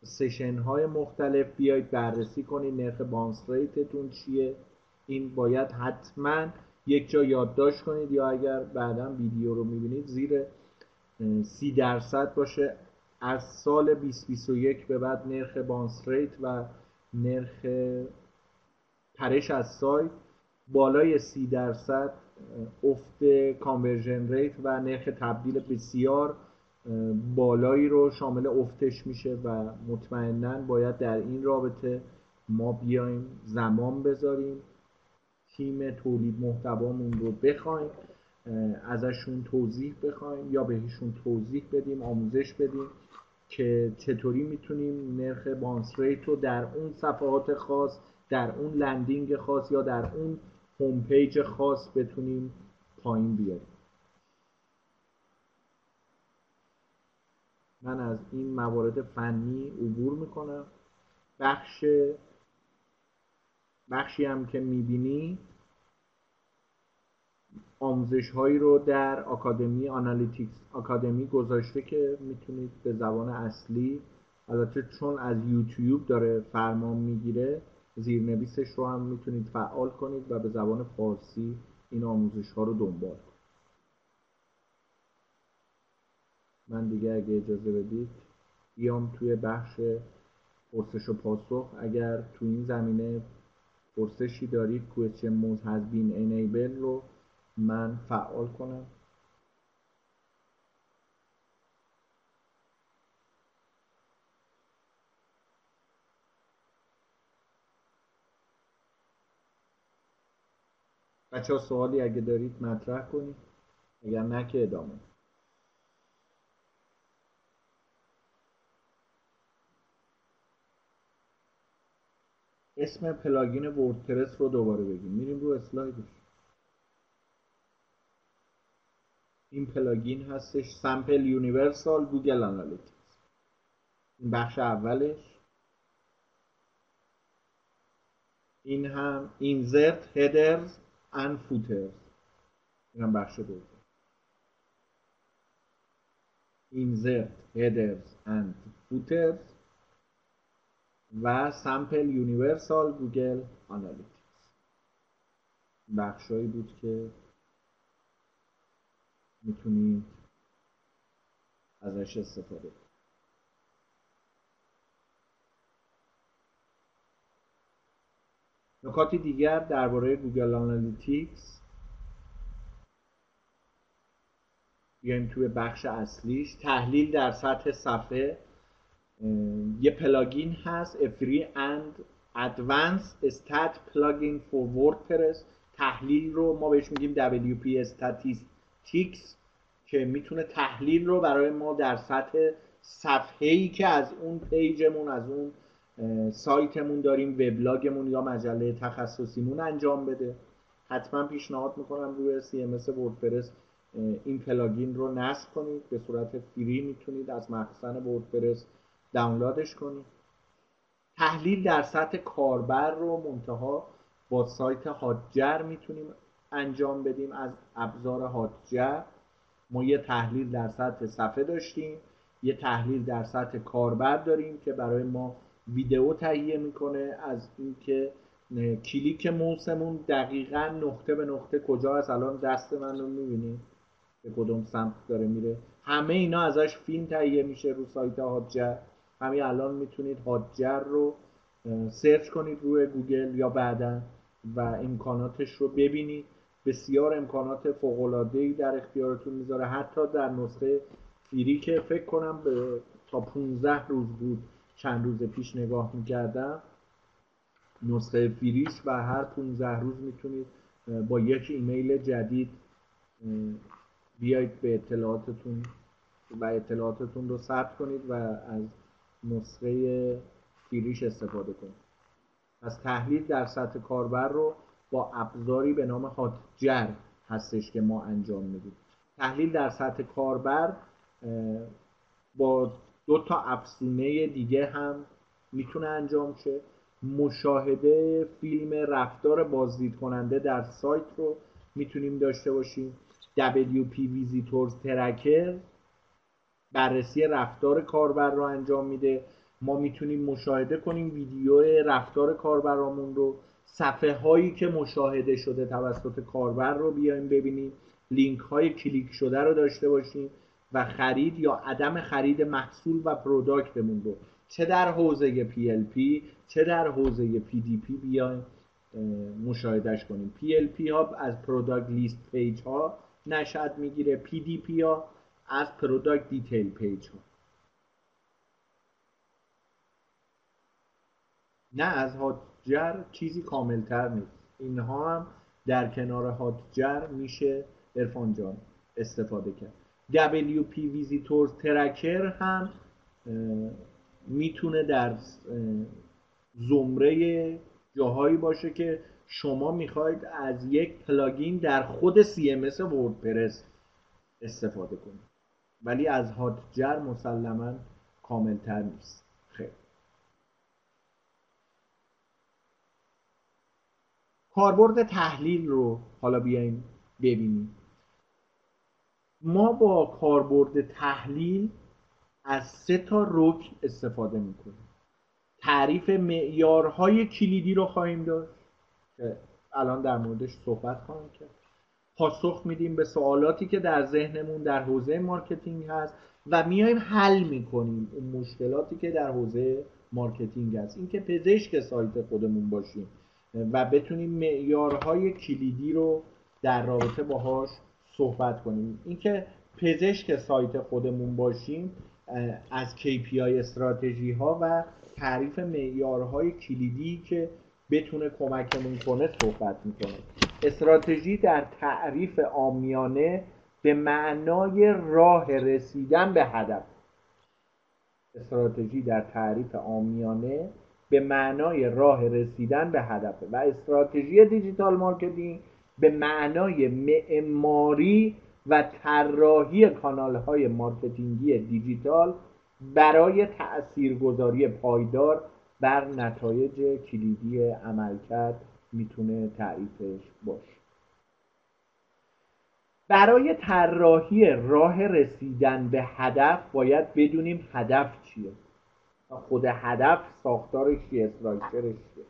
session های مختلف بیاید بررسی کنید نرخ bounce rate تون چیه. این باید حتما یک جا یادداشت کنید یا اگر بعدا ویدیو رو می‌بینید زیر سی درصد باشه. از سال 2021 به بعد نرخ bounce rate و نرخ پرش از سایت بالای سی درصد افت conversion rate و نرخ تبدیل بسیار بالایی رو شامل افتش میشه و مطمئنا باید در این رابطه ما بیایم زمان بذاریم تیم تولید محتوامون رو بخوایم ازشون توضیح بخوایم یا بهشون توضیح بدیم آموزش بدیم که چطوری می‌تونیم نرخ bounce rate رو در اون صفحات خاص در اون landing خاص یا در اون home page خاص بتونیم پایین بیاریم. من از این موارد فنی عبور می‌کنم. بخش بخشی هم که می‌بینی آموزش هایی رو در آکادمی Analytics Academy گذاشته که می‌تونید به زبان اصلی البته چون از یوتیوب داره فرمان می‌گیره زیرنویسش رو هم می‌تونید فعال کنید و به زبان فارسی این آموزش ها رو دنبال کنید. من دیگه اگه اجازه بدید بیام توی بخش پرسش و پاسخ. اگر تو این زمینه پرسشی دارید question موز been enable رو من فعال کنم. بچه ها سوالی اگه دارید مطرح کنید اگر نه که ادامه اسم plugin WordPress رو دوباره بگیم. میریم رو اسلایدش. این plugin هستش Simple Universal Google Analytics این بخش اولش. این هم insert headers and footers این هم بخش دوم insert headers and footers و sample universal گوگل analytics بخشایی بود که می‌تونید ازش استفاده کنید نکاتی دیگر درباره Google Analytics بیایم توی بخش اصلیش. تحلیل در سطح صفحه یه plugin هست free and Advanced Stat Plugin for WordPress. تحلیل رو ما بهش میگیم WP Statistics که می‌تونه تحلیل رو برای ما در سطح صفحه ای که از اون page مون از اون سایتمون داریم وبلاگمون یا مجله تخصصیمون انجام بده. حتما پیشنهاد می‌کنم روی CMS وردپرس این پلاگین رو نصب کنید. به صورت فری می‌تونید از مخزن وردپرس دانلودش کنید. تحلیل در سطح کاربر رو منتها با سایت هاجر می‌تونیم انجام بدیم. از ابزار هاجر ما یه تحلیل در سطح صفحه داشتیم یه تحلیل در سطح کاربر داریم که برای ما ویدئو تهیه می‌کنه از اینکه کلیک موسمون دقیقا نقطه به نقطه کجا هست. الان دست من رو می‌بینید به کدوم سمت داره میره. همه اینا ازش فیلم تهیه میشه رو سایت Hotjar همین الان می‌تونید Hotjar رو سرچ کنید روی گوگل یا بعدا و امکاناتش رو ببینید. بسیار امکانات فوق در اختیارتون می‌ذاره. حتی در نسخه فیری که فکر کنم به تا 15 روز بود چند روز پیش نگاه می‌کردم. نسخه فیریش و هر 15 روز می‌تونید با یک ایمیل جدید بیایید به اطلاعاتتون و اطلاعاتتون رو ثبت کنید و از نسخه فیریش استفاده کنید. از تحلیل در سطح کاربر رو با ابزاری به نام هاتجر هستش که ما انجام میدیم. تحلیل در سطح کاربر با دو تا افزونه دیگه هم می‌تونه انجام شه. مشاهده فیلم رفتار بازدید کننده در سایت رو می‌تونیم داشته باشیم. WP Visitors Tracker بررسی رفتار کاربر رو انجام میده. ما می‌تونیم مشاهده کنیم ویدیو رفتار کاربرامون رو. صفحه هایی که مشاهده شده توسط کاربر رو بیایم ببینیم. لینک های کلیک شده رو داشته باشیم. و خرید یا عدم خرید محصول و product مون رو. چه در حوزه PLP چه در حوزه PDP بیایم مشاهدهش کنیم. PLP ها از product list page ها نشأت می‌گیره PDP ها از product detail page ها. نه از هاتجر چیزی کاملتر نیست. اینها هم در کنار هاتجر میشه ارفان جان استفاده کرد. WP Visitors Tracker هم می‌تونه در زمره جاهایی باشه که شما می‌خواید از یک پلاگین در خود CMS وردپرس استفاده کنید. ولی از هاتجر مسلما کاملتر نیست. خیلی. کاربرد تحلیل رو حالا بیایم ببینیم. ما با کاربرد تحلیل از سه تا رکن استفاده می‌کنیم. تعریف معیارهای کلیدی رو خواهیم داشت که الان در موردش صحبت خواهیم کرد. پاسخ میدیم به سوالاتی که در ذهنمون در حوزه marketing هست و میایم حل می‌کنیم اون مشکلاتی که در حوزه marketing هست. اینکه پزشک سایت خودمون باشیم و بتونیم معیارهای کلیدی رو در رابطه باهاش صحبت کنیم. اینکه پزشک سایت خودمون باشیم از KPI استراتژی ها و تعریف معیارهای کلیدی که بتونه کمکمون کنه صحبت می‌کنه. استراتژی در تعریف عامیانه به معنای راه رسیدن به هدف. استراتژی در تعریف عامیانه به معنای راه رسیدن به هدف. و استراتژی digital marketing به معنای معماری و طراحی کانال های مارکتینگی دیجیتال برای تاثیرگذاری پایدار بر نتایج کلیدی عملکرد می‌تونه تعریفش باشه. برای طراحی راه رسیدن به هدف باید بدونیم هدف چیه. خود هدف ساختارش چیه استراکچرش چیه.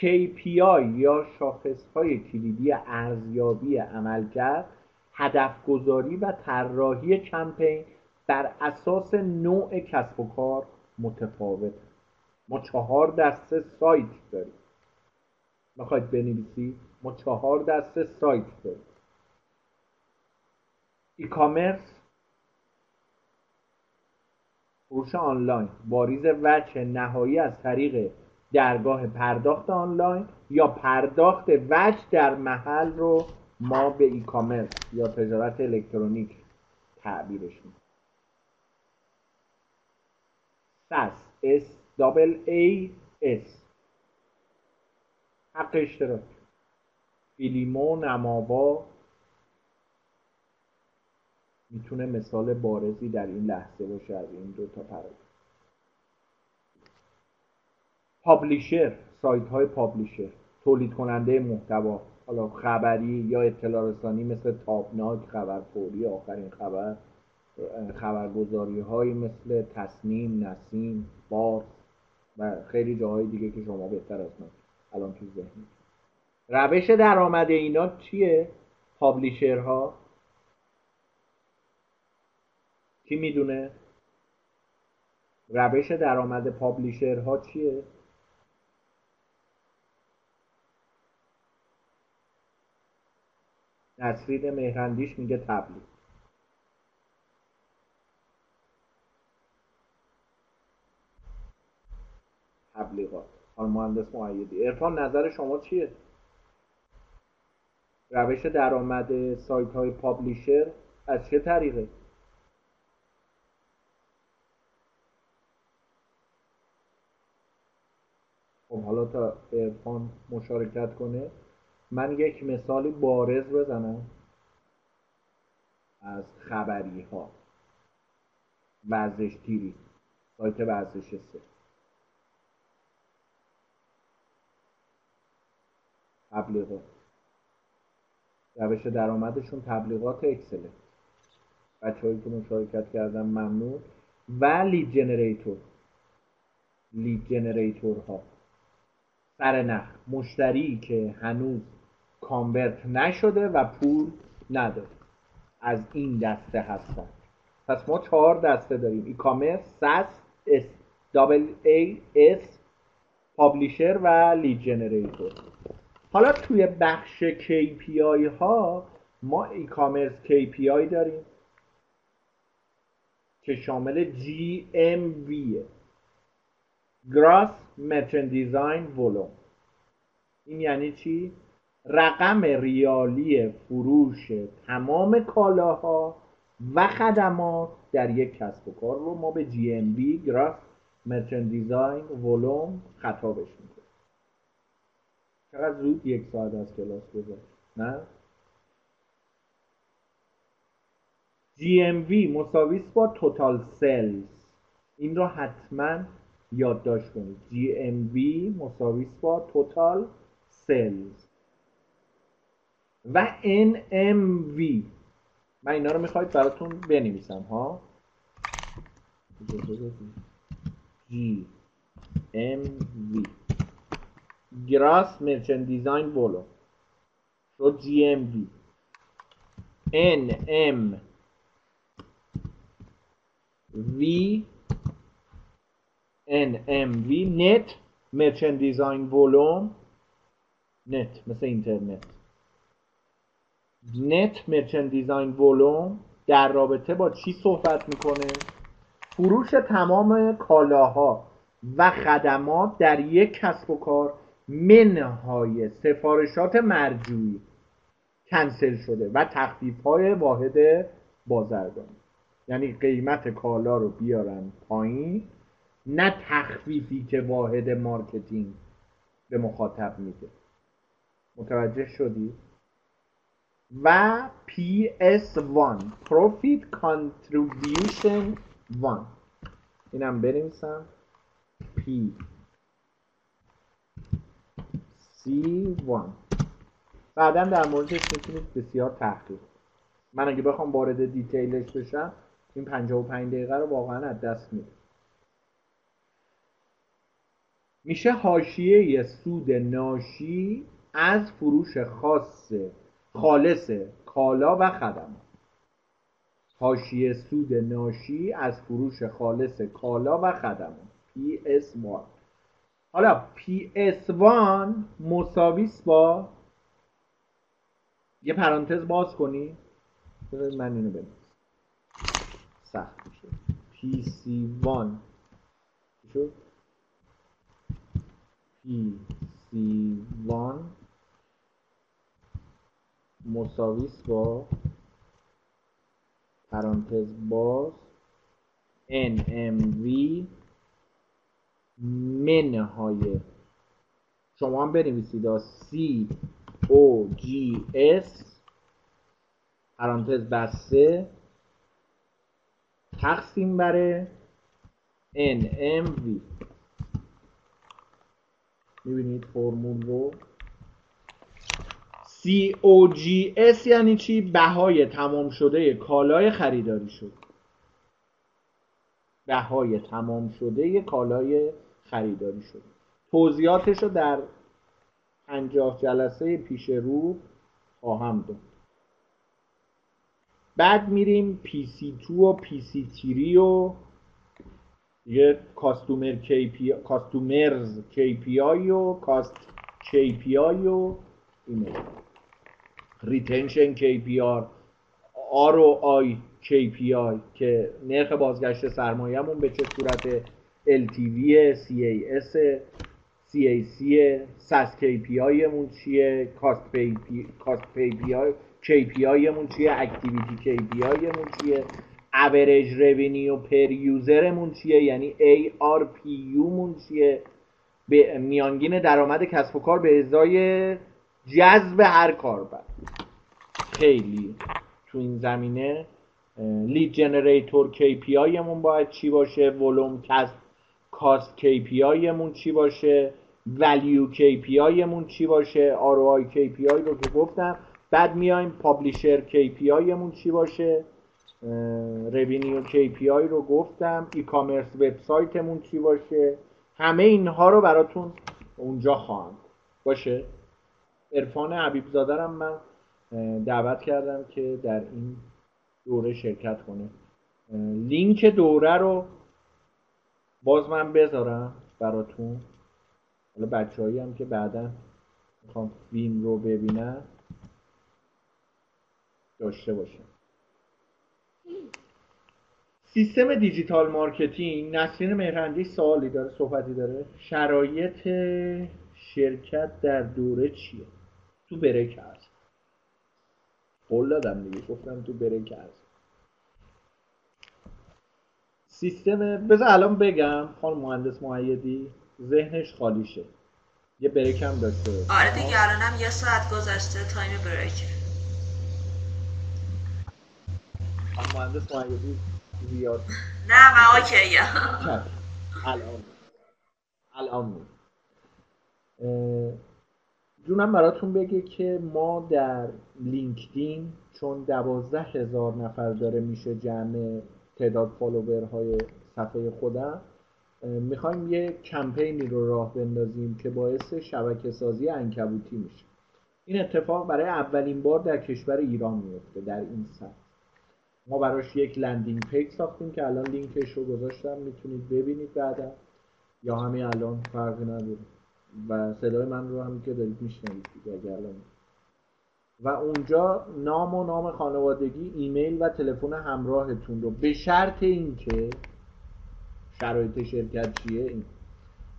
KPI یا شاخصهای کلیدی ارزیابی عملکرد هدف گذاری و طراحی کمپین بر اساس نوع کسب و کار متفاوت. ما چهار دسته سایت داریم. می‌خواید بنویسید؟ ما چهار دسته سایت داریم. ای کامرس فروش آنلاین واریز وجه نهایی از طریق درگاه پرداخت آنلاین یا پرداخت وجه در محل رو ما به ای کامرس یا تجارت الکترونیک تعبیرش می‌کنیم. SaaS S double A S حق اشتراک. فیلیمو نماوا می‌تونه مثال بارزی در این لحظه باشه از این دو تا پرده. publisher سایت های publisher تولید کننده محتوا حالا خبری یا اطلاع رسانی مثل تابناک خبر فوری آخرین خبر خبرگزاری هایی مثل تصمیم نسیم بار و خیلی جاهای دیگه که شما بهتر از من الان تو ذهن روش درآمد اینا چیه؟ پابلیشرها. کی می‌دونه؟ روش درآمد پابلیشرها چیه؟ نسرین مهرندیش میگه تبلیغ. تبلیغات. حال مهندس معیدی. ارفان نظر شما چیه؟ روش درآمد سایت های پابلیشر از چه طریقه؟ خب حالا تا ارفان مشارکت کنه. من یک مثالی بارز بزنم از خبری ها ورزش تیری سایت ورزش سه. تبلیغات. روش درآمدشون تبلیغات اکسله. بچه هایی که مشارکت کردن ممنون. و لید جنریتور lead generator ها سر نخ مشتری که هنوز convert نشده و پول نداره. از این دسته هستن. پس ما چهار دسته داریم. e-commerce SaaS S double A S publisher و lead generator حالا توی بخش KPI ها ما e-commerce KPI داریم که شامل GMV Gross Merchant Design Volume. این یعنی چی؟ رقم ریالی فروش تمام کالاها و خدمات در یک کسب و کار رو ما به GMV Gross Merchant Design Volume خطابش می‌کنیم. چقدر زود یک ساعت از کلاس گذشت؟ نه؟ GMV مساویس با توتال سلز این رو حتما یادداشت کنید. GMV مساویس با توتال سلز و NMV من اینا رو می‌خواید براتون بنویسم ها؟ GMV گراس مرچند دیزاین ولو شد جی ام وی ان ام وی ان ام وی net merchandise volume نت مثل اینترنت. نت مرچند دیزاین ولوم در رابطه با چی صحبت می‌کنه؟ فروش تمام کالاها و خدمات در یک کسب و کار منهای سفارشات مرجوعی کنسل شده و تخفیف های واحد بازرگانی. یعنی قیمت کالا رو بیارن پایین نه تخفیفی که واحد marketing به مخاطب میده. متوجه شدی؟ و PC1 Profit Contribution 1 اینم بنویسم. P سی وان بعدا در موردش می‌تونید بسیار تحقیق من اگه بخوام وارد دیتیلش بشم این 55 دقیقه رو واقعا از دست میده میشه حاشیه سود ناشی از فروش خاص خالص کالا و خدمات حاشیه سود ناشی از فروش خالص کالا و خدمات PS1 حالا PS1 مساویس با یه پرانتز باز کنی. من اینو بنویسم. سخت میشه. PC1 شد؟ PC1 مساویس با پرانتز باز NMV منهای شما هم بنویسید C O G S. پرانتز بسته. تقسیم بره. NMV می‌بینید فرمول رو؟ COGS یعنی چی؟ بهای تمام شده کالای خریداری شد. بهای تمام شده کالای خریداری شد. توضیحاتش رو در پنجاه جلسه پیش رو خواهم داد. بعد میریم PC2 و PC3 و یه کاستومر KPI کاستومرز KPI و کاست KPI و اینه ریتنشن KPR R و I KPI که نرخ بازگشت سرمایهمون به چه صورت؟ LTV CAS CAC SAS KPI مون چیه؟ کاست پی کاست KPI مون چیه؟ اکتیویتی KPI مون چیه؟ Average revenue per user مون چیه؟ یعنی ARPU مون چیه؟ به میانگین درآمد کسب و کار به ازای جذب هر کاربر. خیلی. تو این زمینه لید جنریتور KPI مون باید چی باشه؟ ولوم کسب کاست KPI مون چی باشه؟ ولیو KPI مون چی باشه؟ ROI KPI رو که گفتم. بعد میایم پابلیشر KPI مون چی باشه؟ رونیو KPI رو گفتم. ای کامرس وبسایتمون چی باشه؟ همه اینها رو براتون اونجا خواهم. باشه؟ عرفان حبیب زادرم من دعوت کردم که در این دوره شرکت کنه. لینک دوره رو باز من بذارم براتون. حالا بچه هایی هم که بعدا می‌خوام فیلم رو ببینن داشته باشم سیستم digital marketing نسرین مهرندی سوالی داره صحبتی داره. شرایط شرکت در دوره چیه؟ تو break هست. قول دادم دیگه گفتم تو break هست. سیستم بذار الان بگم خانم مهندس معیدی ذهنش خالی شه. یه break هم داشته آره دیگه الانم یه ساعت گذشته time break خانم مهندس معیدی زیاد. نه من OK. الان. الان. جونم براتون بگه که ما در لینکدین چون دوازده هزار نفر داره میشه جمع تعداد follower های صفحه خودم می‌خوایم یه کمپینی رو راه بندازیم که باعث شبکه سازی عنکبوتی میشه. این اتفاق برای اولین بار در کشور ایران میفته در این سطح. ما براش یک landing page ساختیم که الان لینکش رو گذاشتم می‌تونید ببینید بعدا. یا همین الان فرقی نداره. و صدای من رو هم که دارید میشنوید و اونجا نام و نام خانوادگی ایمیل و تلفن همراهتون رو به شرط اینکه شرایط شرکت چیه؟ این.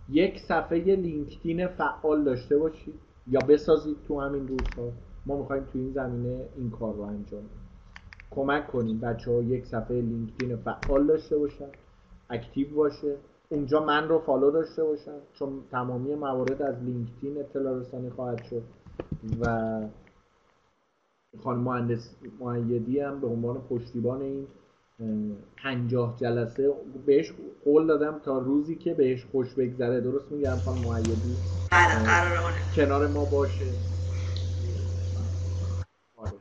یک صفحه لینکدین فعال داشته باشید. یا بسازید تو همین روزها. ما می‌خوایم تو این زمینه این کار رو انجام بدیم. کمک کنیم بچه ها یک صفحه لینکدین فعال داشته باشن. active باشه. اونجا من رو follow داشته باشن چون تمامی موارد از لینکدین اطلاع رسانی خواهد شد و خانم مهندس معیدی هم به عنوان پشتیبان این پنجاه جلسه بهش قول دادم تا روزی که بهش خوش بگذره. درست میگم خانم معیدی؟ بله، کنار ما باشه. آره.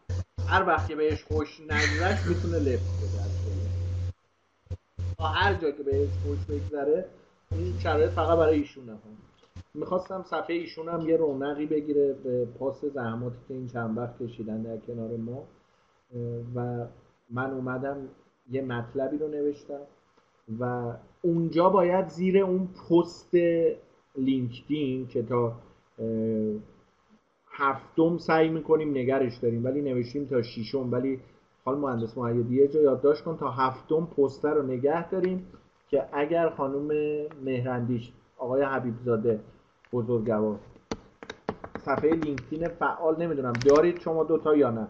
هر وقت که بهش خوش نگذشت می‌تونه لفت. هر جا که بهش خوش بگذره این شرایط فقط برای ایشون هم می‌خواستم صفحه ایشون هم یه رونقی بگیره به پاس زحماتی که این چند وقت کشیدن در کنار ما. و من اومدم یه مطلبی رو نوشتم و اونجا باید زیر اون پست لینکدین که تا هفتم سعی می‌کنیم نگرش داریم ولی نوشتیم تا ششم ولی حال مهندس معیدی یه جا یادداشت کن تا هفتم پستر رو نگه داریم که اگر خانم مهرندیش آقای حبیب زاده بزرگوار صفحه لینکدین فعال نمی‌دونم دارید شما دوتا یا نه؟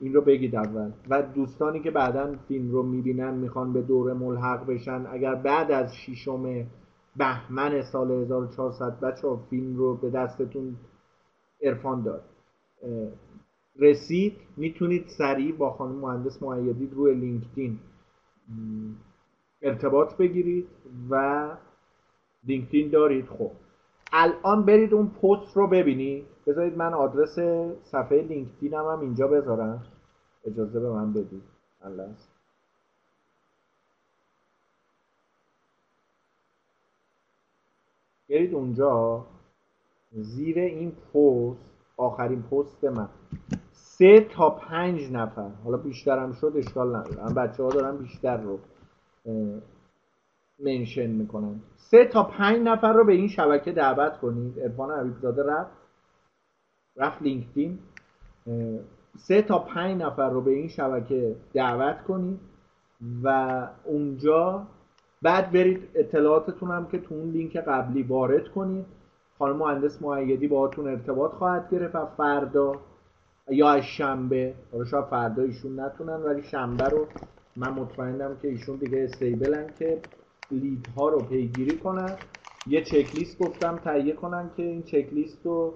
این رو بگید اول. و دوستانی که بعدا فیلم رو می‌بینن می‌خوان به دور ملحق بشن اگر بعد از شیشم بهمن سال 1400 بچه ها فیلم رو به دستتون ارفان داد. رسید می‌تونید سریع با خانم مهندس معیدی روی لینکدین ارتباط بگیرید و لینکدین دارید. خب الان برید اون پست رو ببینید. بذارید من آدرس صفحه لینکدینم هم اینجا بذارم. اجازه به من بدید. الله برید اونجا. زیر این پست آخرین پست من. سه تا پنج نفر. حالا بیشترم شد اشکال نداره. بچه ها دارن بیشتر رو منشن می‌کنن. سه تا پنج نفر رو به این شبکه دعوت کنید. ارفان عبیبزاده رفت. رفت لینکدین. سه تا پنج نفر رو به این شبکه دعوت کنید و اونجا بعد برید اطلاعاتتون هم که تو اون لینک قبلی وارد کنید. خانم مهندس معیدی باهاتون ارتباط خواهد گرفت و فردا یا از شنبه. حالا شاید فردا ایشون نتونن ولی شنبه رو من مطمئنم که ایشون دیگه استیبلن که لیدها رو پیگیری کنن. یه چکلیست گفتم تهیه کنن که این چکلیست رو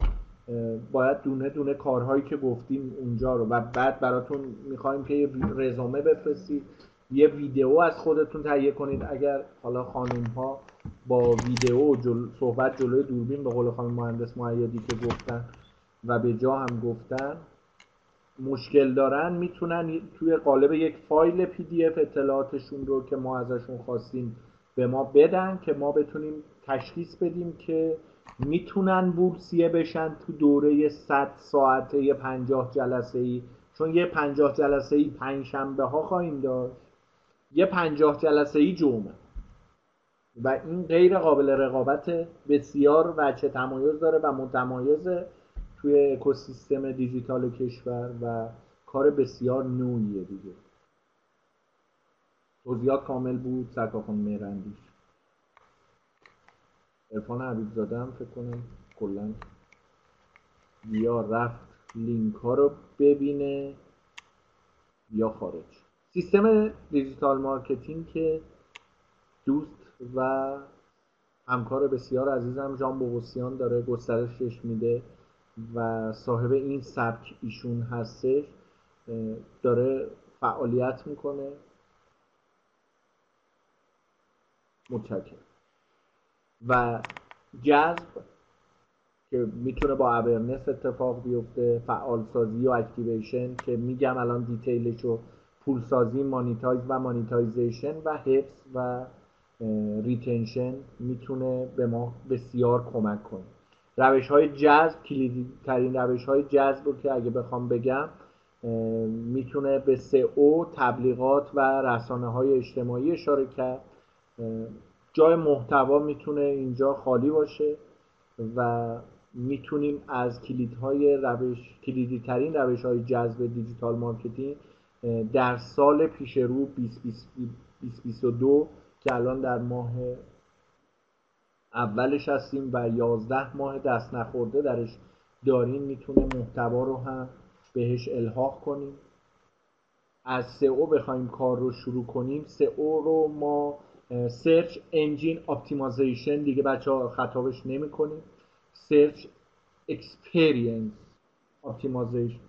باید دونه دونه کارهایی که گفتیم اونجا رو. و بعد براتون می‌خوایم که یه رزومه بفرستید. یه ویدیو از خودتون تهیه کنید. اگر حالا خانوم ها با ویدیو جل... صحبت جلوی دوربین به قول خانم مهندس معیدی که گفتن و به جا هم گفتن مشکل دارن می‌تونن توی قالب یک فایل پی دی اف اطلاعاتشون رو که ما ازشون خواستیم به ما بدن که ما بتونیم تشخیص بدیم که می‌تونن بورسیه بشن تو دوره 100 ساعته 50 جلسه ای چون یه 50 جلسه ای پنج شنبه ها خواهیم داشت. یه 50 جلسه ای جمعه. و این غیر قابل رقابت بسیار وچه تمایز داره و متمایزه. توی اکوسیستم دیجیتال کشور و کار بسیار نوعیه دیگه. توضیحات کامل بود سرکاخون میرندیش ارفان عبید زاده هم فکر کنم کلا یا رفت لینک ها رو ببینه یا خارج. سیستم دیجیتال مارکتینگ که دوست و همکار بسیار عزیزم جان بوغوسیان داره گسترشش میده. و صاحب این سبک ایشون هستش داره فعالیت می‌کنه. متشکرم. و جذب که می‌تونه با awareness اتفاق بیفته فعال سازی و activation که میگم الان detail ش رو پول سازی monetize و monetization و حفظ و retention می‌تونه به ما بسیار کمک کنه. روش های جذب کلیدی ترین روش های جذب رو که اگه بخوام بگم می‌تونه به او تبلیغات و رسانه های اجتماعی اشاره کرد. جای محتوا می‌تونه اینجا خالی باشه و می‌تونیم از کلیدهای روش کلیدی ترین روش های جذب دیجیتال مارکتینگ در سال پیش رو 2022 که الان در ماه اولش هستیم و 11 ماه دست نخورده درش داریم می‌تونه محتوا رو هم بهش الحاق کنیم. از سئو بخوایم کار رو شروع کنیم سئو رو ما search engine optimization دیگه بچه ها خطابش نمی کنیم search experience optimization.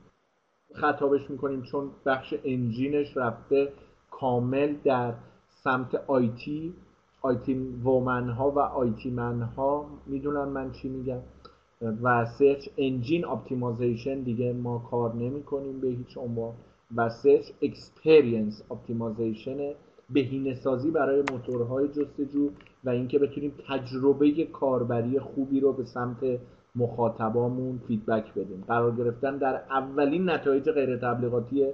خطابش می‌کنیم چون بخش engine ش رفته کامل در سمت IT IT woman ها و IT man ها می‌دونن من چی میگم و search engine optimization دیگه ما کار نمی کنیم به هیچ عنوان و search experience optimization بهینه سازی برای موتورهای جستجو و اینکه بتونیم تجربه کاربری خوبی رو به سمت مخاطبامون feedback بدیم. قرار گرفتن در اولین نتایج غیر تبلیغاتی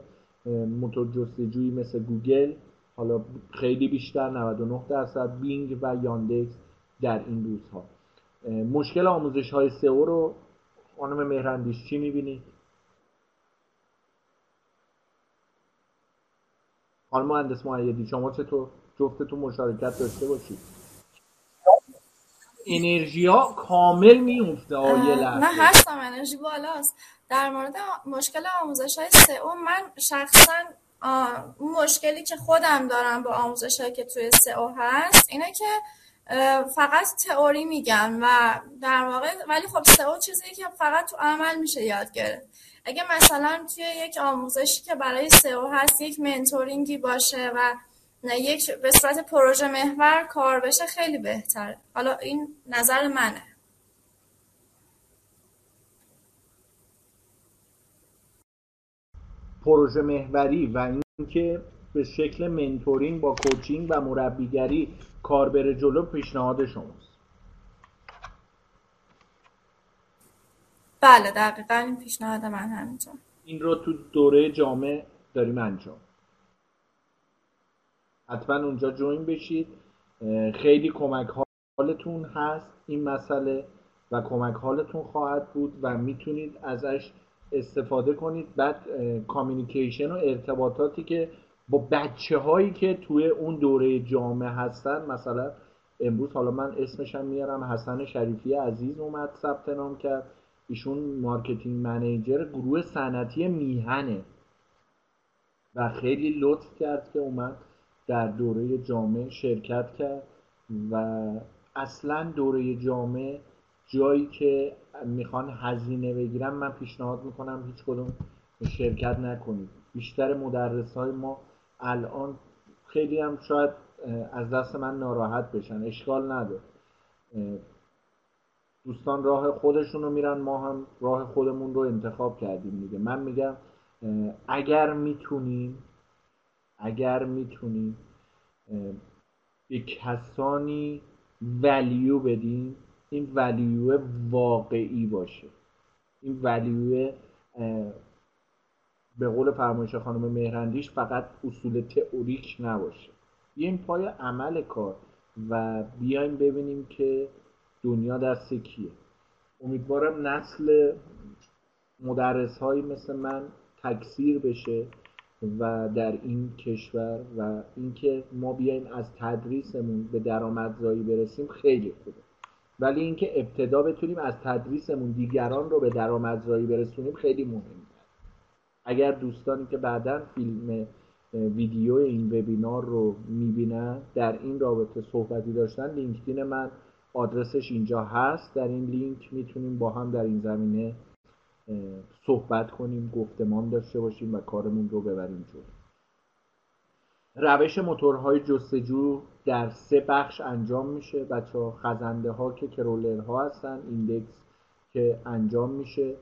موتور جستجویی مثل گوگل حالا خیلی بیشتر 99 درصد بینگ و یاندکس در این روزها. مشکل آموزش های سئو رو خانم مهرندیش چی می‌بینید خانم مهندس معیدی شما چطور جفتتون مشارکت داشته باشید؟ انرژی ها کامل میفته آیه نه هستم انرژی بالاست. در مورد مشکل آموزش های سئو من شخصا مشکلی که خودم دارم با آموزش که توی سئو هست اینه که فقط تئوری میگن و در واقع ولی خب سئو چیزی که فقط تو عمل میشه یاد گرفت. اگه مثلا توی یک آموزشی که برای سئو هست یک منتورینگی باشه و نه یک به صورت پروژه محور کار بشه خیلی بهتره. حالا این نظر منه. پروژه محوری و اینکه به شکل منتورینگ با کوچینگ و مربیگری کار بره جلو پیشنهاد شماست. بله دقیقا این پیشنهاد من همینطور این رو تو دوره جامعه داریم انجام. حتما اونجا جوین بشید. خیلی کمک حالتون هست این مسئله و کمک حالتون خواهد بود و می‌تونید ازش استفاده کنید. بعد کامیونیکیشن و ارتباطاتی که با بچه هایی که توی اون دوره جامعه هستن. مثلا امروز حالا من اسمشم میارم حسن شریفی عزیز اومد ثبت نام کرد. ایشون marketing manager گروه صنعتی میهنه. و خیلی لطف کرد که اومد در دوره جامع شرکت کرد. و اصلا دوره جامع جایی که می‌خوان هزینه بگیرن من پیشنهاد می‌کنم هیچ کدوم شرکت نکنید. بیشتر مدرس های ما الان خیلی هم شاید از دست من ناراحت بشن. اشکال نداره دوستان راه خودشون رو میرن ما هم راه خودمون رو انتخاب کردیم دیگه. من میگم اگر می‌تونیم اگر می‌تونیم به کسانی ولیو بدیم این ولیو واقعی باشه. این ولیو به قول فرمایش خانم مهرندیش فقط اصول تئوریک نباشه. بیایم پای عمل کار و بیایم ببینیم که دنیا دست کیه. امیدوارم نسل مدرس هایی مثل من تکثیر بشه و در این کشور و اینکه ما بیایم از تدریسمون به درآمدزایی برسیم خیلی خوبه. ولی اینکه ابتدا بتونیم از تدریسمون دیگران رو به درآمدزایی برسونیم خیلی مهمه. اگر دوستانی که بعدا فیلم ویدیو این وبینار رو می‌بینن در این رابطه صحبتی داشتن لینکدین من آدرسش اینجا هست. در این لینک می‌تونیم با هم در این زمینه صحبت کنیم گفتمان داشته باشیم و کارمون رو ببریم جلو. روش موتورهای جستجو در سه بخش انجام میشه بچه ها خزنده ها که crawler ها هستن index که انجام میشه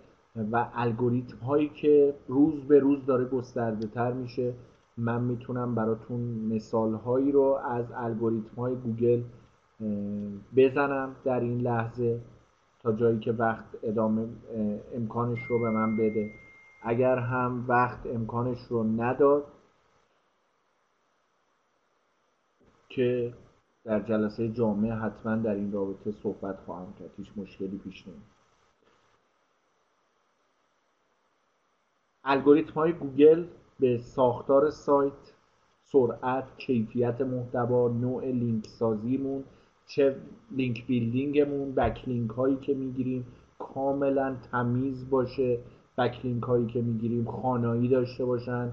و الگوریتم هایی که روز به روز داره گسترده تر میشه من می‌تونم براتون مثال هایی رو از الگوریتم های گوگل بزنم در این لحظه تا جایی که وقت ادامه امکانش رو به من بده. اگر هم وقت امکانش رو نداد که در جلسه جامعه حتما در این رابطه صحبت خواهم کرد. هیچ مشکلی پیش نمید الگوریتم های گوگل به ساختار سایت سرعت کیفیت محتوا نوع لینک سازیمون چه link building مون backlink هایی که می‌گیریم کاملا تمیز باشه. backlink هایی که می‌گیریم خوانایی داشته باشن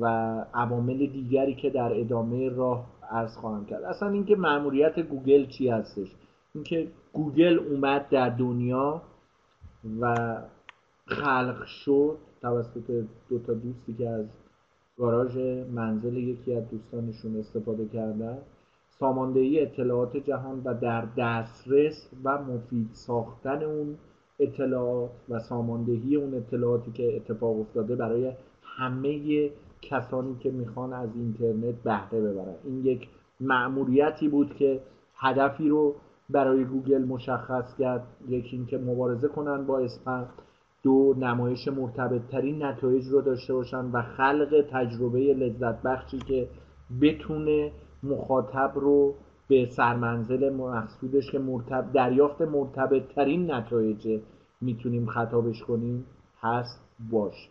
و عوامل دیگری که در ادامه راه عرض خواهم کرد. اصلا اینکه مأموریت گوگل چی هستش؟ اینکه گوگل اومد در دنیا و خلق شد توسط دو تا دوستی که از گاراژ منزل یکی از دوستانشون استفاده کردن ساماندهی اطلاعات جهان و در دسترس و مفید ساختن اون اطلاعات و ساماندهی اون اطلاعاتی که اتفاق افتاده برای همه کسانی که می‌خوان از اینترنت بهره ببرن. این یک مأموریتی بود که هدفی رو برای گوگل مشخص کرد. یکی اینکه مبارزه کنن با اسپم دو نمایش مرتبط ترین نتایج رو داشته باشن و خلق تجربه لذت بخشی که بتونه مخاطب رو به سرمنزل مقصودش که مرتب دریافت مرتبط ترین نتایج می‌تونیم خطابش کنیم هست باش.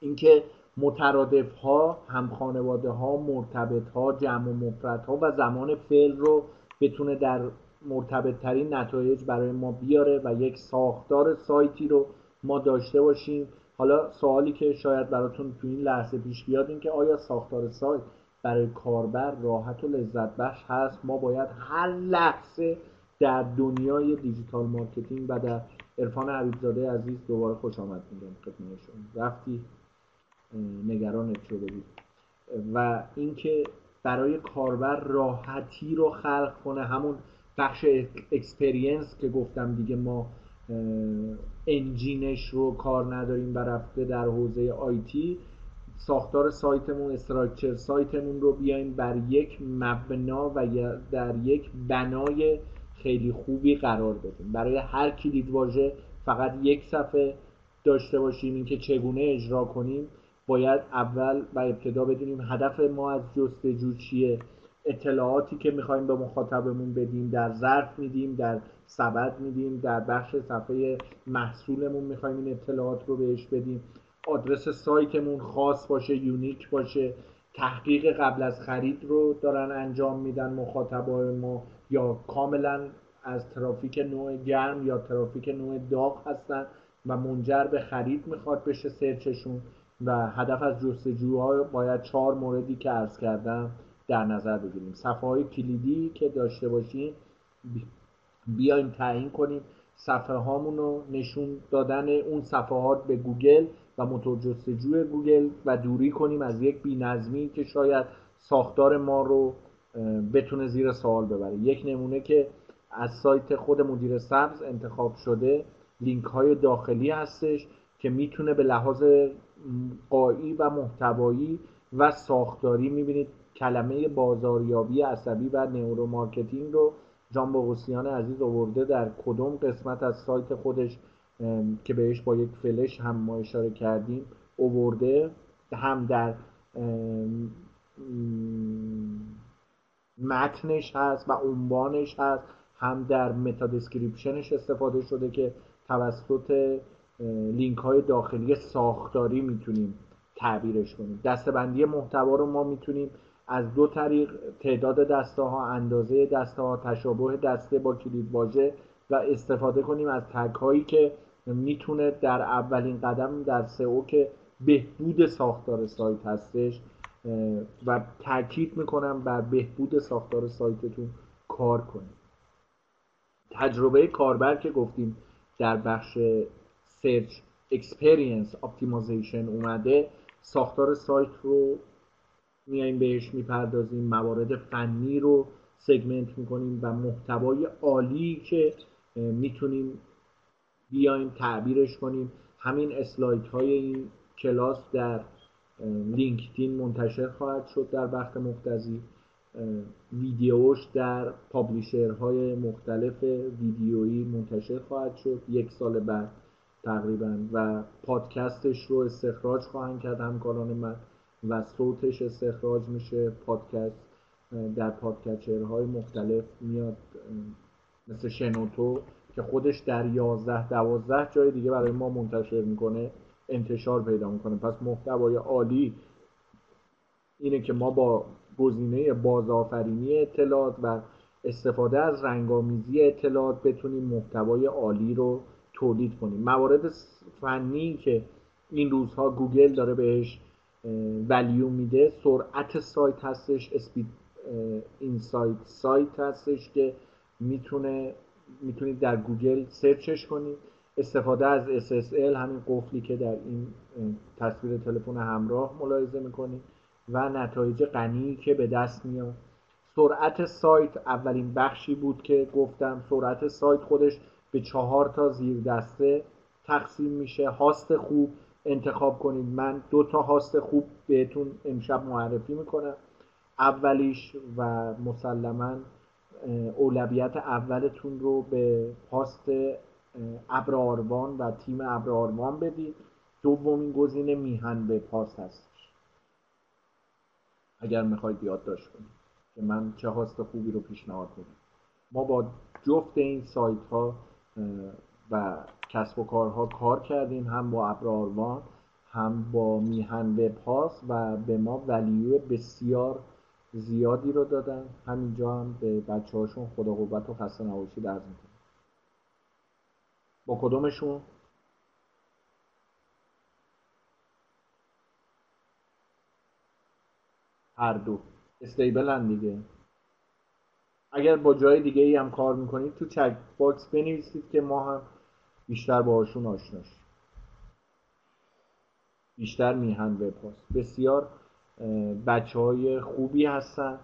اینکه مترادف ها هم خانواده ها مرتبط ها جمع و مفرد ها و زمان فعل رو بتونه در مرتبط ترین نتایج برای ما بیاره و یک ساختار سایتی رو ما داشته باشیم. حالا سوالی که شاید براتون تو این لحظه پیش بیاد این که آیا ساختار سایت برای کاربر راحت و لذت بخش هست؟ ما باید هر لحظه در دنیای دیجیتال مارکتینگ و در عرفان حبیبزاده عزیز دوباره خوش آمد میگم خدمتشون رفتی؟ نگرانت شده بود و اینکه برای کاربر راحتی رو خلق کنه همون بخش experience که گفتم دیگه ما engine ش رو کار نداریم و رفته در حوزه IT ساختار سایتمون structure سایتمون رو بیایم بر یک مبنا و در یک بنای خیلی خوبی قرار بدیم. برای هر کلید واژه فقط یک صفحه داشته باشیم اینکه چگونه اجرا کنیم. باید اول و ابتدا بدونیم هدف ما از جستجو چیه. اطلاعاتی که می‌خوایم به مخاطبمون بدیم در ظرف میدیم در سبد میدیم در بخش صفحه محصولمون می‌خوایم این اطلاعات رو بهش بدیم. آدرس سایتمون خاص باشه یونیک باشه. تحقیق قبل از خرید رو دارن انجام میدن مخاطبای ما یا کاملا از ترافیک نوع گرم یا ترافیک نوع داغ هستن و منجر به خرید می‌خواد بشه search شون. و هدف از جستجوها باید چهار موردی که عرض کردم در نظر بگیریم. صفحه های کلیدی که داشته باشیم بیایم تعیین کنیم صفحه هامون رو نشون دادن اون صفحات به گوگل و موتور جستجوی گوگل و دوری کنیم از یک بینظمی که شاید ساختار ما رو بتونه زیر سوال ببره. یک نمونه که از سایت خود مدیر سبز انتخاب شده لینک های داخلی هستش که می‌تونه به لحاظ قایی و محتوایی و ساختاری. می‌بینید کلمه بازاریابی عصبی و neuromarketing رو جان بغوسیان عزیز آورده در کدوم قسمت از سایت خودش که بهش با یک فلش هم ما اشاره کردیم اوورده هم در متنش هست و عنوانش هست هم در متا دسکریپشنش استفاده شده که توسط لینک های داخلی ساختاری می‌تونیم تعبیرش کنیم. دستبندی محتوا رو ما می‌تونیم از دو طریق تعداد دسته ها اندازه دسته ها تشابه دسته با کلید واژه و استفاده کنیم از تک هایی که می‌تونه در اولین قدم در سئو که بهبود ساختار سایت هستش و تاکید می‌کنم بر بهبود ساختار سایتتون کار کنید تجربه کاربر که گفتیم در بخش search experience optimization اومده ساختار سایت رو میایم بهش می‌پردازیم موارد فنی رو segment می‌کنیم و محتوای عالی که می‌تونیم بیایم تعبیرش کنیم. همین اسلایت های این کلاس در لینکدین منتشر خواهد شد در وقت مختزی ویدیوش در پابلیشرهای مختلف ویدیویی منتشر خواهد شد. یک سال بعد تقریبا. و پادکستش رو استخراج خواهند کرد همکاران من. و صوتش استخراج میشه. پادکست در پادکچر‌های مختلف میاد مثل شنوتو که خودش در 11 12 جای دیگه برای ما منتشر می‌کنه انتشار پیدا می‌کنه. پس محتوای عالی اینه که ما با گزینه بازآفرینی اطلاعات و استفاده از رنگامیزی اطلاعات بتونیم محتوای عالی رو تولید کنیم. موارد فنی که این روزها گوگل داره بهش ولیو میده سرعت سایت هستش اسپید اینسایت سایت هستش که می‌تونه می‌تونید در گوگل سرچش کنید. استفاده از SSL همین قفلی که در این تصویر تلفن همراه ملاحظه می‌کنید و نتایج غنی که به دست میاد. سرعت سایت اولین بخشی بود که گفتم. سرعت سایت خودش به چهار تا زیر دسته تقسیم میشه. هاست خوب انتخاب کنید. من دو تا هاست خوب بهتون امشب معرفی می‌کنم. اولیش و مسلما اولویت اولتون رو به هاست ابراروان و تیم ابراروان بدید. دومین گزینه میهن به پاس هستش. اگر می‌خواید یادداشت کنید که من چه هاست خوبی رو پیشنهاد میدم. ما با جفت این سایت ها و کسب و کارها کار کردیم هم با ابراروان هم با میهن به پاس و به ما ولیو بسیار زیادی رو دادن. همینجا هم به بچه هاشون خدا قوت و خسته نباشی درز می‌کنم با کدومشون؟ هر دو. stable هم دیگه. اگر با جای دیگه ای هم کار می‌کنید تو check box بنویسید که ما هم بیشتر باهاشون آشناش بیشتر میهن وب بسیار بچه های خوبی هستن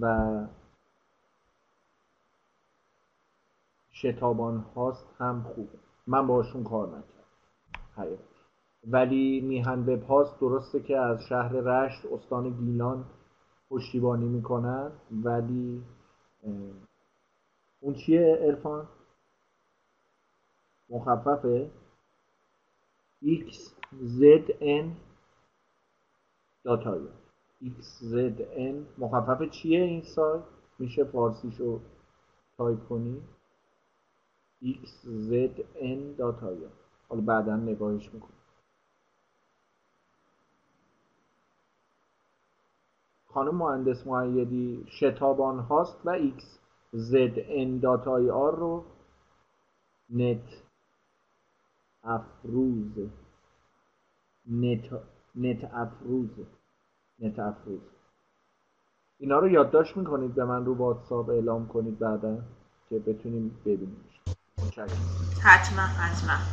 و شتابان هاست هم خوبه من باشون کار نکردم. ولی میهن به پاس درسته که از شهر رشت استان گیلان پشتیبانی می‌کنن ولی اون چیه ارفان مخففه؟ x z n داتایا x z n مخفف چیه این سایت؟ میشه فارسیشو تایپ کنی؟ xzn داتایا حالا بعدا نگاهش می‌کنم. خانم مهندس معیدی شتابان هاست و x zn داتای آر رو نت افروز. نت نت افروز. نت افروز. اینا رو یادداشت می‌کنید به من رو واتساپ اعلام کنید بعدا که بتونیم ببینیم حتما حتما.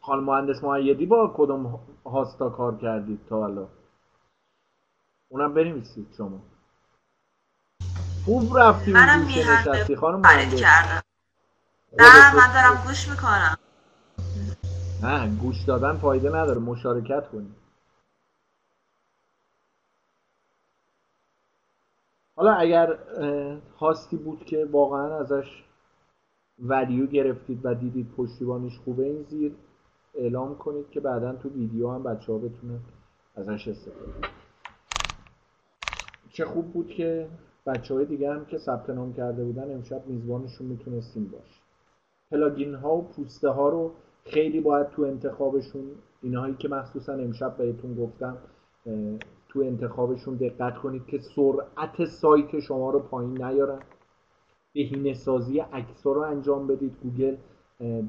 خانم مهندس معیدی با کدوم هاستا کار کردید تا حالا اونم بنویسید شما. خوب رفتی منم میهن خانم مهندس. کردم. نه من دارم گوش می‌کنم. نه گوش دادن فایده نداره. مشارکت کنید حالا اگر هاستی بود که واقعا ازش ولیو گرفتید و دیدید پشتیبانیش خوبه این زیر اعلام کنید که بعدا تو ویدیو هم بچه ها بتونن ازش استفاده چه خوب بود که بچه های دیگه هم که ثبت نام کرده بودن امشب میزبانشون می‌تونستیم باش. پلاگین ها و پوسته ها رو خیلی باید تو انتخابشون اینهایی که مخصوصا امشب بهتون گفتم تو انتخابشون دقت کنید که سرعت سایت شما رو پایین نیارن. بهینه سازی عکس رو انجام بدید. گوگل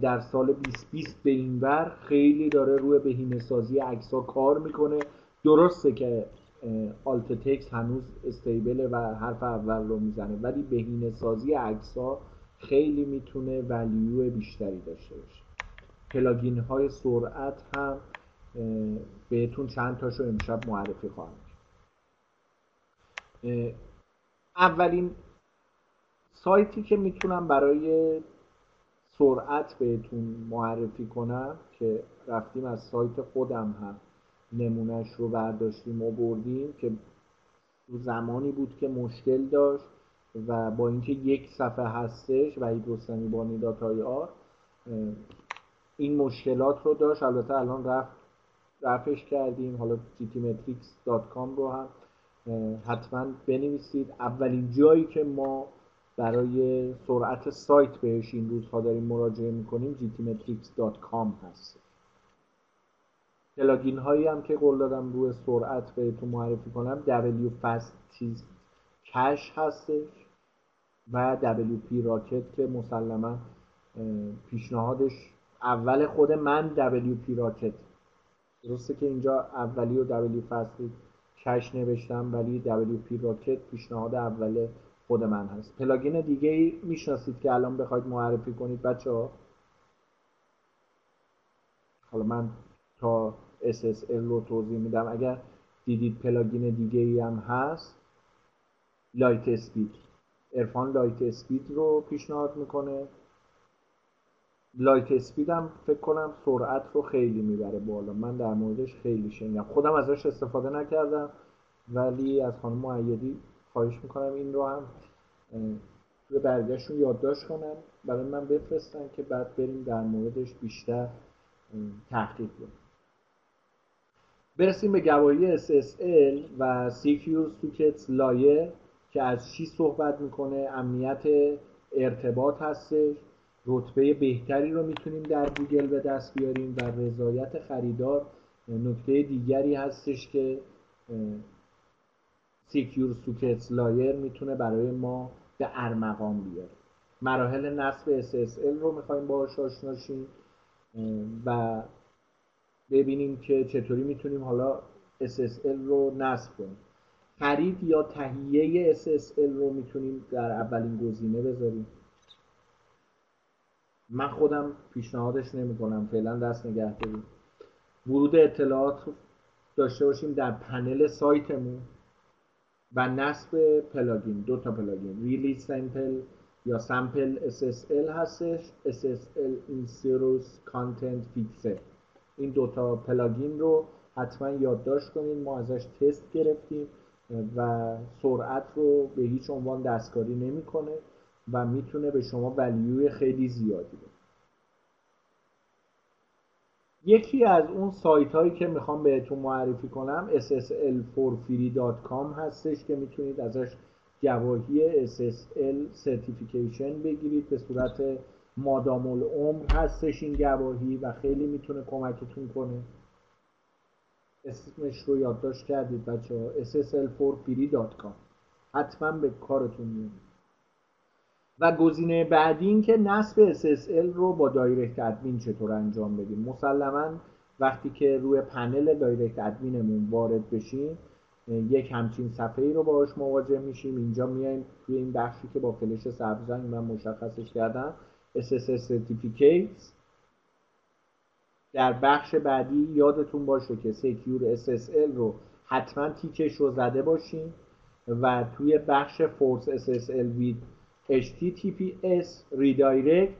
در سال 2020 به این ور خیلی داره روی بهینه سازی عکس کار می‌کنه. درسته که alt text هنوز stable ه و حرف اول رو می‌زنه. ولی بهینه سازی عکس خیلی می‌تونه value بیشتری داشته باشه. plugin های سرعت هم بهتون چند تاشو امشب معرفی خواهم اولین سایتی که می‌تونم برای سرعت بهتون معرفی کنم که رفتیم از سایت خودم هم نمونهش رو برداشتیم و بردیم که زمانی بود که مشکل داشت و با اینکه یک صفحه هستش و رستمی بانی داتای آر این مشکلات رو داشت. البته الان رفت رفش کردیم. حالا gtmetrics.com رو هم حتما بنویسید. اولین جایی که ما برای سرعت سایت بهش این روزها داریم مراجعه می‌کنیم gtmetrics.com هست. پلاگین هایی هم که قول دادم روی سرعت بهتون معرفی کنم W Fast چیز کش هستش و WP Rocket که مسلما پیشنهادش اول خود من WP Rocket. درسته که اینجا اولی و W Fast Cache نوشتم ولی WP Rocket پیشنهاد اول خود من هست. plugin دیگه ای می‌شناسید که الان بخواید معرفی کنید بچه ها حالا من تا SSL رو توضیح میدم. اگر دیدید plugin دیگه ای هم هست LiteSpeed. ارفان LiteSpeed رو پیشنهاد می‌کنه. LiteSpeed هم فکر کنم سرعت رو خیلی می‌بره بالا. من در موردش خیلی شنیدم. خودم ازش استفاده نکردم ولی از خانم معیدی خواهش می‌کنم این رو هم توی برگشتون یادداشت کنم برای من بفرستن که بعد بریم در موردش بیشتر تحقیق کنیم. برسیم به گواهی SSL و Secure Sockets Layer که از چی صحبت می‌کنه؟ امنیت ارتباط هستش. رتبه بهتری رو می‌تونیم در گوگل به دست بیاریم و رضایت خریدار نکته دیگری هستش که Secure Sockets Layer می‌تونه برای ما به ارمغان بیاره. مراحل نصب SSL رو می‌خوایم باهاش آشنا و ببینیم که چطوری می‌تونیم حالا SSL رو نصب کنیم. خرید یا تهیه SSL رو می‌تونیم در اولین گزینه بذاریم. من خودم پیشنهادش نمی کنم فعلا دست نگه داریم. ورود اطلاعات داشته باشیم در پنل سایتمون و نصب plugin دو تا plugin. Really Simple یا سمپل SSL هستش. SSL Inserus Content Fixer. این دوتا پلاگین رو حتما یادداشت کنید ما ازش تست گرفتیم و سرعت رو به هیچ عنوان دستکاری نمی‌کنه و می‌تونه به شما ولیوی خیلی زیادی بده. یکی از اون سایت هایی که می‌خوام بهتون معرفی کنم ssl4free.com هستش که می‌تونید ازش گواهی SSL certification بگیرید به صورت مادام العمر هستش این گواهی و خیلی می‌تونه کمکتون کنه. اسمش رو یادداشت کردید بچه ها ssl4free.com حتما به کارتون میاد و گزینه بعدی این که نصب SSL رو با DirectAdmin چطور انجام بدیم. مسلما وقتی که روی پنل DirectAdmin مون وارد بشیم یک همچین صفحه ای رو باهاش مواجه میشیم. اینجا میایم توی این بخشی که با فلش سبز من مشخصش کردم. SSL Certificates. در بخش بعدی یادتون باشه که سکیور SSL رو حتما تیکش رو زده باشین و توی بخش فورس SSL with HTTPS Redirect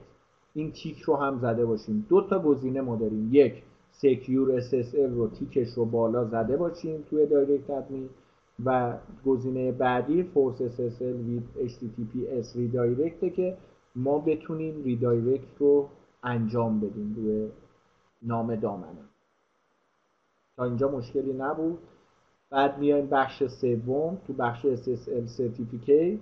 این تیک رو هم زده باشیم دو تا گزینه ما داریم. یک secure SSL رو تیکش رو بالا زده باشیم توی DirectAdmin و گزینه بعدی force SSL with HTTPS Redirect که ما بتونیم redirect رو انجام بدیم روی نام دامنه. تا اینجا مشکلی نبود. بعد میایم بخش سوم تو بخش SSL Certificate.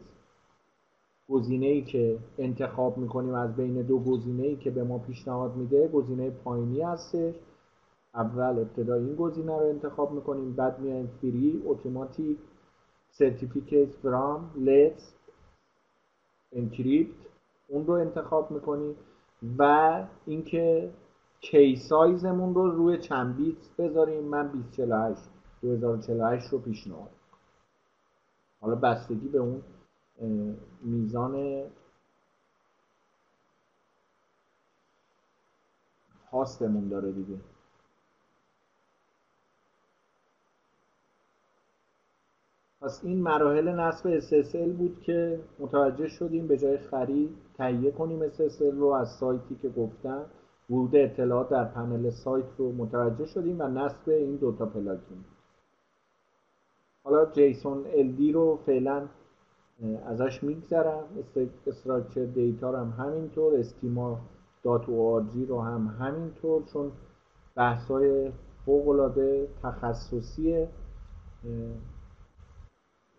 گزینه ای که انتخاب می‌کنیم از بین دو گزینه ای که به ما پیشنهاد میده گزینه پایینی هستش. اول ابتدا این گزینه رو انتخاب می‌کنیم بعد میایم فری اتوماتیک Certificate from Let's Encrypt. اون رو انتخاب می‌کنیم و اینکه کی سایزمون رو روی چند بیت بذاریم من 2048 2048 رو پیشنهاد حالا بستگی به اون میزان هاستمون داره دیگه. پس این مراحل نصب SSL بود که متوجه شدیم به جای خرید تهیه کنیم SSL رو از سایتی که گفتم. ورود اطلاعات در پنل سایت رو متوجه شدیم و نصب این دوتا پلاگین. حالا جیسون LD رو فعلا ازش میگذرم. structured data رو هم همینطور schema dot رو هم همینطور چون بحثای فوق تخصصیه.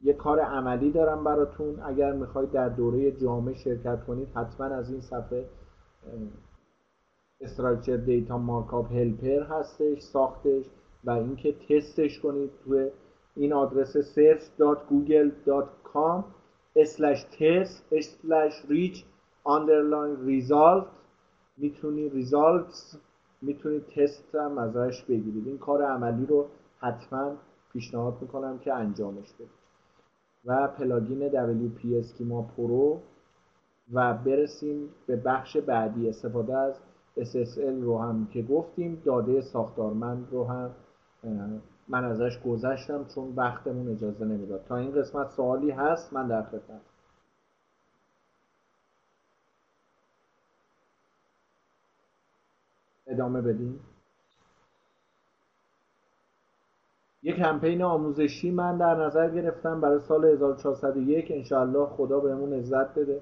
یه کار عملی دارم براتون. اگر می‌خواید در دوره جامعه شرکت کنید حتما از این صفحه structured data markup helper هستش ساختش و اینکه تستش کنید توی این آدرس search.google.com slash test slash rich underline result. می‌تونید results می‌تونید تست هم ازش بگیرید. این کار عملی رو حتما پیشنهاد می‌کنم که انجامش بدید. و plugin WP schema pro و برسیم به بخش بعدی. استفاده از SSL رو هم که گفتیم داده ساختارمند رو هم من ازش گذشتم چون وقتمون اجازه نمی‌داد. تا این قسمت سوالی هست من در خدمت ادامه بدیم یک کمپین آموزشی من در نظر گرفتم برای سال 1401 انشاءالله خدا بهمون عزت بده.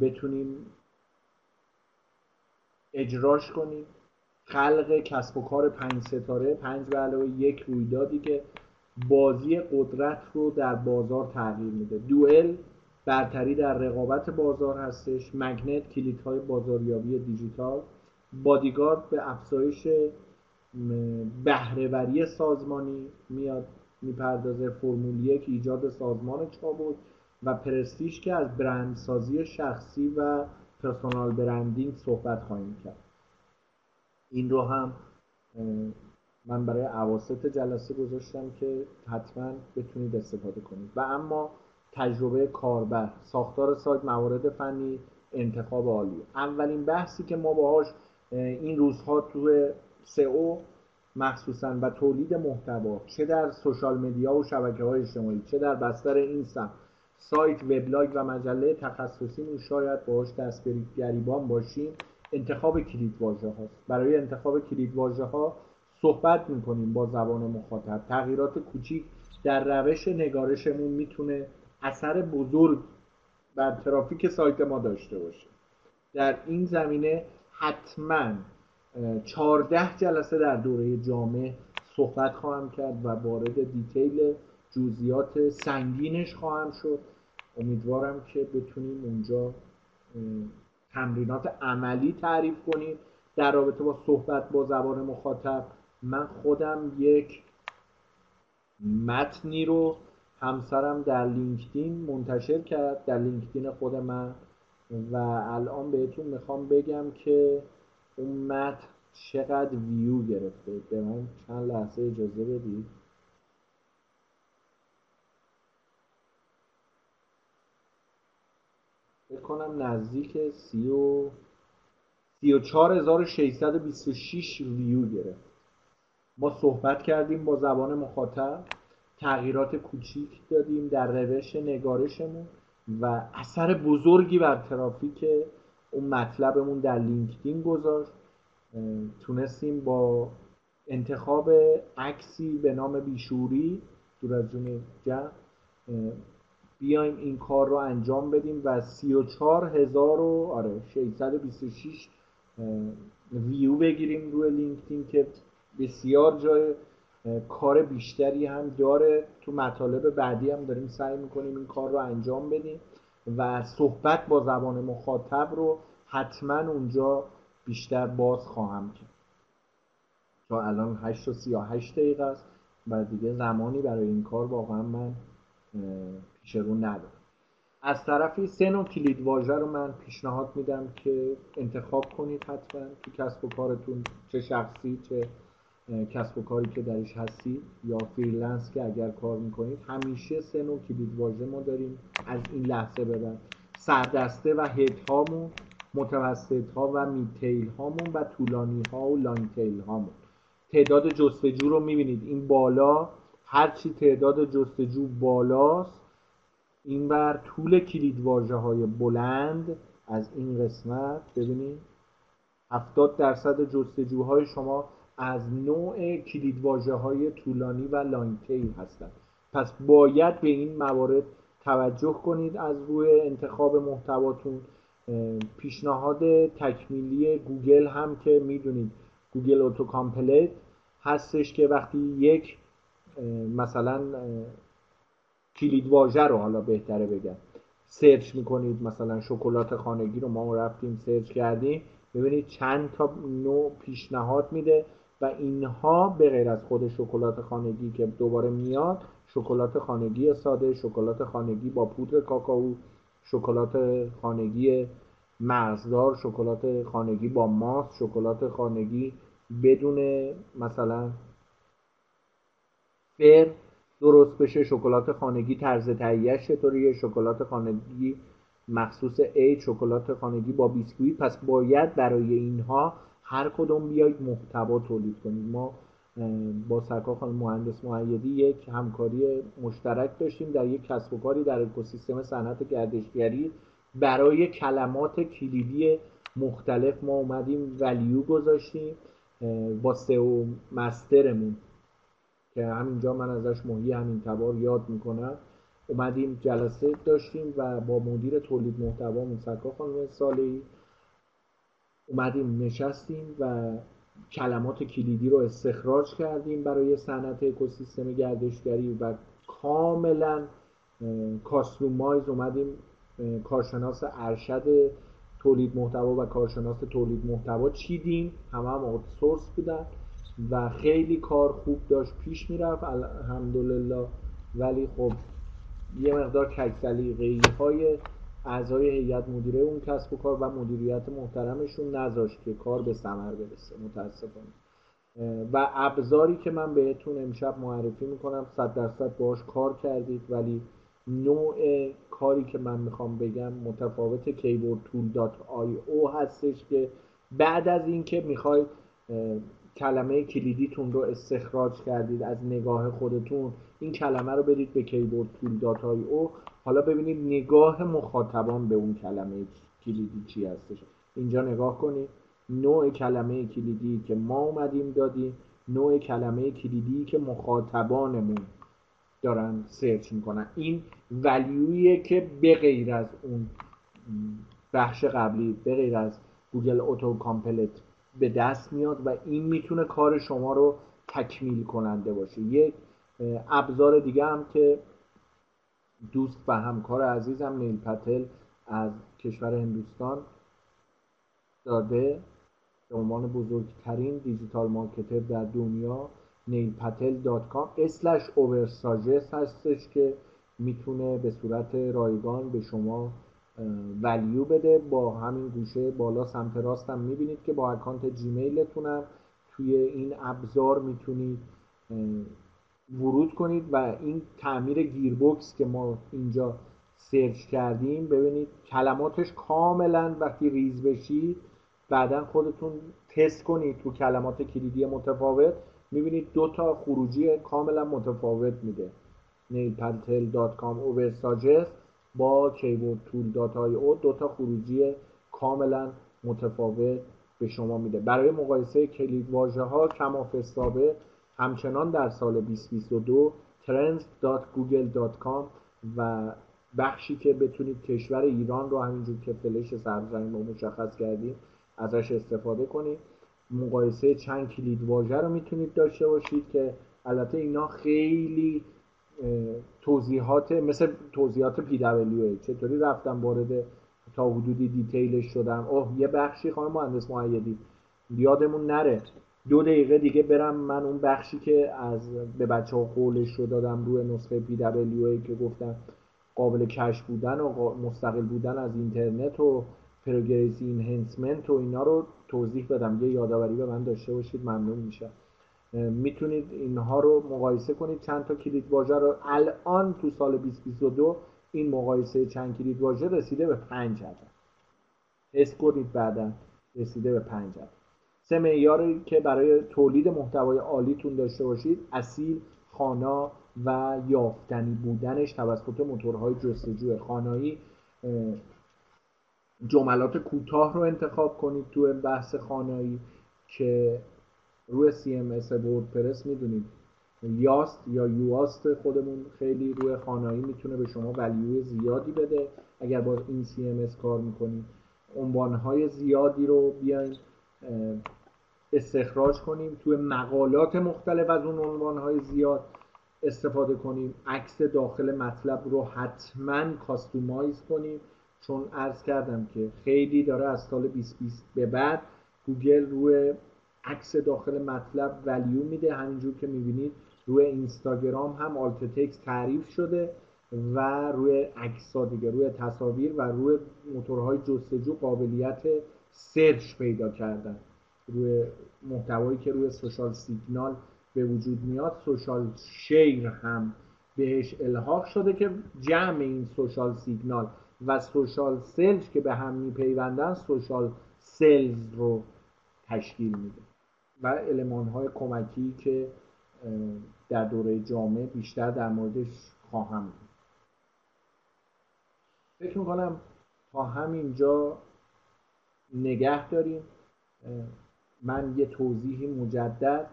بتونیم اجراش کنیم. خلق کسب و کار پنج ستاره پنج به علاوه یک رویدادی که بازی قدرت رو در بازار تغییر میده. دوئل برتری در رقابت بازار هستش. مگنت کلیدهای بازاریابی دیجیتال. بادیگارد به افزایش بهرهوری سازمانی میاد می‌پردازه فرمول یک ایجاد سازمان چابک و پرستیش که از برندسازی شخصی و پرسونال برندینگ صحبت خواهیم کرد. این رو هم من برای عواست جلسه گذاشتم که حتما بتونید استفاده کنید. و اما تجربه کاربر ساختار سایت موارد فنی انتخاب عالی. اولین بحثی که ما باهاش این روزها تو سئو مخصوصا و تولید محتوا چه در سوشال مدیا و شبکه های اجتماعی چه در بستر اینستا سایت وبلاگ و مجله تخصصی شاید باهاش دست گریبان باشیم. انتخاب کلید واژه هاست. برای انتخاب کلید واژه ها صحبت می‌کنیم با زبان مخاطب. تغییرات کوچیک در روش نگارشمون می‌تونه اثر بزرگ بر ترافیک سایت ما داشته باشه. در این زمینه حتما چهارده جلسه در دوره جامعه صحبت خواهم کرد و وارد دیتیل جزئیات سنگینش خواهم شد. امیدوارم که بتونیم اونجا تمرینات عملی تعریف کنیم. در رابطه با صحبت با زبان مخاطب من خودم یک متنی رو همسرم در لینکدین منتشر کرد در لینکدین خود من. و الان بهتون می‌خوام بگم که اون متن چقدر ویو گرفته؟ به من چند لحظه اجازه بدید؟ بکنم نزدیک سی و سی و ویو گرفت. ما صحبت کردیم با زبان مخاطب تغییرات کوچیک دادیم در روش نگارشمون و اثر بزرگی بر ترافیک اون مطلبمون در لینکدین گذاشت. تونستیم با انتخاب عکسی به نام بیشوری دور از جون بیایم این کار رو انجام بدیم و 34 هزار و آره 626 ویو بگیریم روی لینکدین که بسیار جای کار بیشتری هم داره. تو مطالب بعدی هم داریم سعی می‌کنیم این کار رو انجام بدیم. و صحبت با زبان مخاطب رو حتما اونجا بیشتر باز خواهم کرد. تا الان 8 و 38 دقیقه است و دیگه زمانی برای این کار واقعا من پیش رو ندارم. از طرفی سه نوع کلید واژه رو من پیشنهاد میدم که انتخاب کنید حتما تو کسب و کارتون چه شخصی چه کسب و کاری که درش هستید یا freelance که اگر کار می‌کنید همیشه سه نوع کلید واژه ما داریم. از این لحظه به سردسته و head هامون متوسط ها و mid tail هامون و طولانی ها و long tail هامون تعداد جستجو رو می‌بینید. این بالا هرچی تعداد جستجو بالاست این بر طول کلید واژه های بلند از این قسمت. ببینید. 70 درصد جستجوهای شما از نوع کلید واژه های طولانی و لانگ تیل هستند. پس باید به این موارد توجه کنید از روی انتخاب محتواتون. پیشنهاد تکمیلی گوگل هم که می‌دونید گوگل auto complete هستش که وقتی یک مثلا کلید واژه رو حالا بهتره بگم. search می‌کنید مثلا شکلات خانگی رو ما رفتیم search کردیم ببینید چند تا نوع پیشنهاد میده. و اینها به غیر از خود شکلات خانگی که دوباره میاد شکلات خانگی ساده شکلات خانگی با پودر کاکائو شکلات خانگی مرزدار شکلات خانگی با ماست شکلات خانگی بدون مثلا فر درست بشه شکلات خانگی طرز تهیهش چطوریه شکلات خانگی مخصوص ای شکلات خانگی با بیسکویت. پس باید برای اینها هر کدوم بیاید محتوا تولید کنید. ما با سرکار خانم مهندس معیدی یک همکاری مشترک داشتیم در یک کسب و کاری در اکوسیستم صنعت گردشگری برای کلمات کلیدی مختلف ما اومدیم ولیو گذاشتیم با سئو مسترمون که همینجا من ازش ماهی همین تبار یاد می‌کنم. اومدیم جلسه داشتیم و با مدیر تولید محتوا موسکا خانم سالی اومدیم نشستیم و کلمات کلیدی رو استخراج کردیم برای صنعت اکوسیستم گردشگری و کاملا کاستومایز اومدیم کارشناس ارشد تولید محتوا و کارشناس تولید محتوا چیدیم؟ همه هم آوتسورس بودن و خیلی کار خوب داشت پیش می‌رفت الحمدلله. ولی خب یه مقدار ککسلی های اعضای هیئت مدیره اون کسب و کار و مدیریت محترمشون نذاشت که کار به ثمر برسه متاسفانه. و ابزاری که من بهتون امشب معرفی می‌کنم صد درصد باش کار کردید ولی نوع کاری که من می‌خوام بگم متفاوت keyword tool dot io هستش که بعد از اینکه می‌خواید کلمه کلیدیتون رو استخراج کردید از نگاه خودتون این کلمه رو برید به keyword tool dot io حالا ببینید نگاه مخاطبان به اون کلمه کلیدی چی هستش. اینجا نگاه کنید نوع کلمه کلیدی که ما اومدیم دادیم نوع کلمه کلیدی که مخاطبانمون دارن search می‌کنن. این value یه که به غیر از اون بخش قبلی به غیر از گوگل auto complete به دست میاد و این می‌تونه کار شما رو تکمیل کننده باشه. یک ابزار دیگه هم که دوست و همکار عزیزم نیل پتل از کشور هندوستان داده به عنوان بزرگترین دیجیتال مارکتر در دنیا نیلپتل.com اسلش اوورساجست هستش که می‌تونه به صورت رایگان به شما ولیو بده. با همین گوشه بالا سمت راست هم می‌بینید که با اکانت جیمیلتون توی این ابزار می‌تونید ورود کنید و این تعمیر گیربکس که ما اینجا سرچ کردیم ببینید کلماتش کاملا وقتی ریز بشید بعدا خودتون تست کنید تو کلمات کلیدی متفاوت. می‌بینید دو تا خروجی کاملا متفاوت میده. nailpantel.com oversuggest با keyboard tool او دو تا خروجی کاملا متفاوت به شما میده. برای مقایسه کلید واژه ها سابق همچنان در سال 2022 trends.google.com و بخشی که بتونید کشور ایران رو همینجور که فلش سرزمین رو مشخص کردیم ازش استفاده کنید. مقایسه چند کلید واژه رو می‌تونید داشته باشید که البته اینا خیلی توضیحات مثل توضیحات پی دبلیو چطوری رفتم وارد تا حدودی دیتیلش شدم؟ اوه یه بخشی خانم مهندس معیدی. یادمون نره. دو دقیقه دیگه برم من اون بخشی که از به بچه ها قولش رو دادم روی نسخه PWA که گفتم قابل کشف بودن و مستقل بودن از اینترنت و progressive enhancement و اینا رو توضیح بدم. یه یادآوری به من داشته باشید ممنون میشم. می‌تونید اینها رو مقایسه کنید. چند تا کلید واژه رو الان تو سال 2022 این مقایسه چند کلید واژه رسیده به 5 عدد حس کنید بعدا رسیده به 5 عدد سه معیاری که برای تولید محتوای عالیتون داشته باشید اصیل خانا و یافتنی بودنش توسط موتورهای جستجوی خانایی. جملات کوتاه رو انتخاب کنید تو بحث خانایی که روی CMS وردپرس می‌دونید. یاست یا یواست خودمون خیلی روی خانایی می‌تونه به شما ولیوی زیادی بده. اگر با این CMS کار می‌کنید عنوانهای زیادی رو بیاین. استخراج کنیم توی مقالات مختلف از اون عنوانهای زیاد استفاده کنیم. عکس داخل مطلب رو حتما customize کنیم. چون عرض کردم که خیلی داره از سال 2020 به بعد گوگل روی عکس داخل مطلب value میده. همینجور که می‌بینید روی اینستاگرام هم alt text تعریف شده و روی عکس دیگه روی تصاویر و روی موتورهای جستجو قابلیت search پیدا کردن. روی محتوایی که روی social signal به وجود میاد social share هم بهش الحاق شده که جمع این social signal و social sales که به هم میپیوندن social sales رو تشکیل میده. و المان های کمکی که در دوره جامعه بیشتر در موردش خواهم بود. فکر می‌کنم تا همینجا نگه داریم. من یه توضیحی مجدد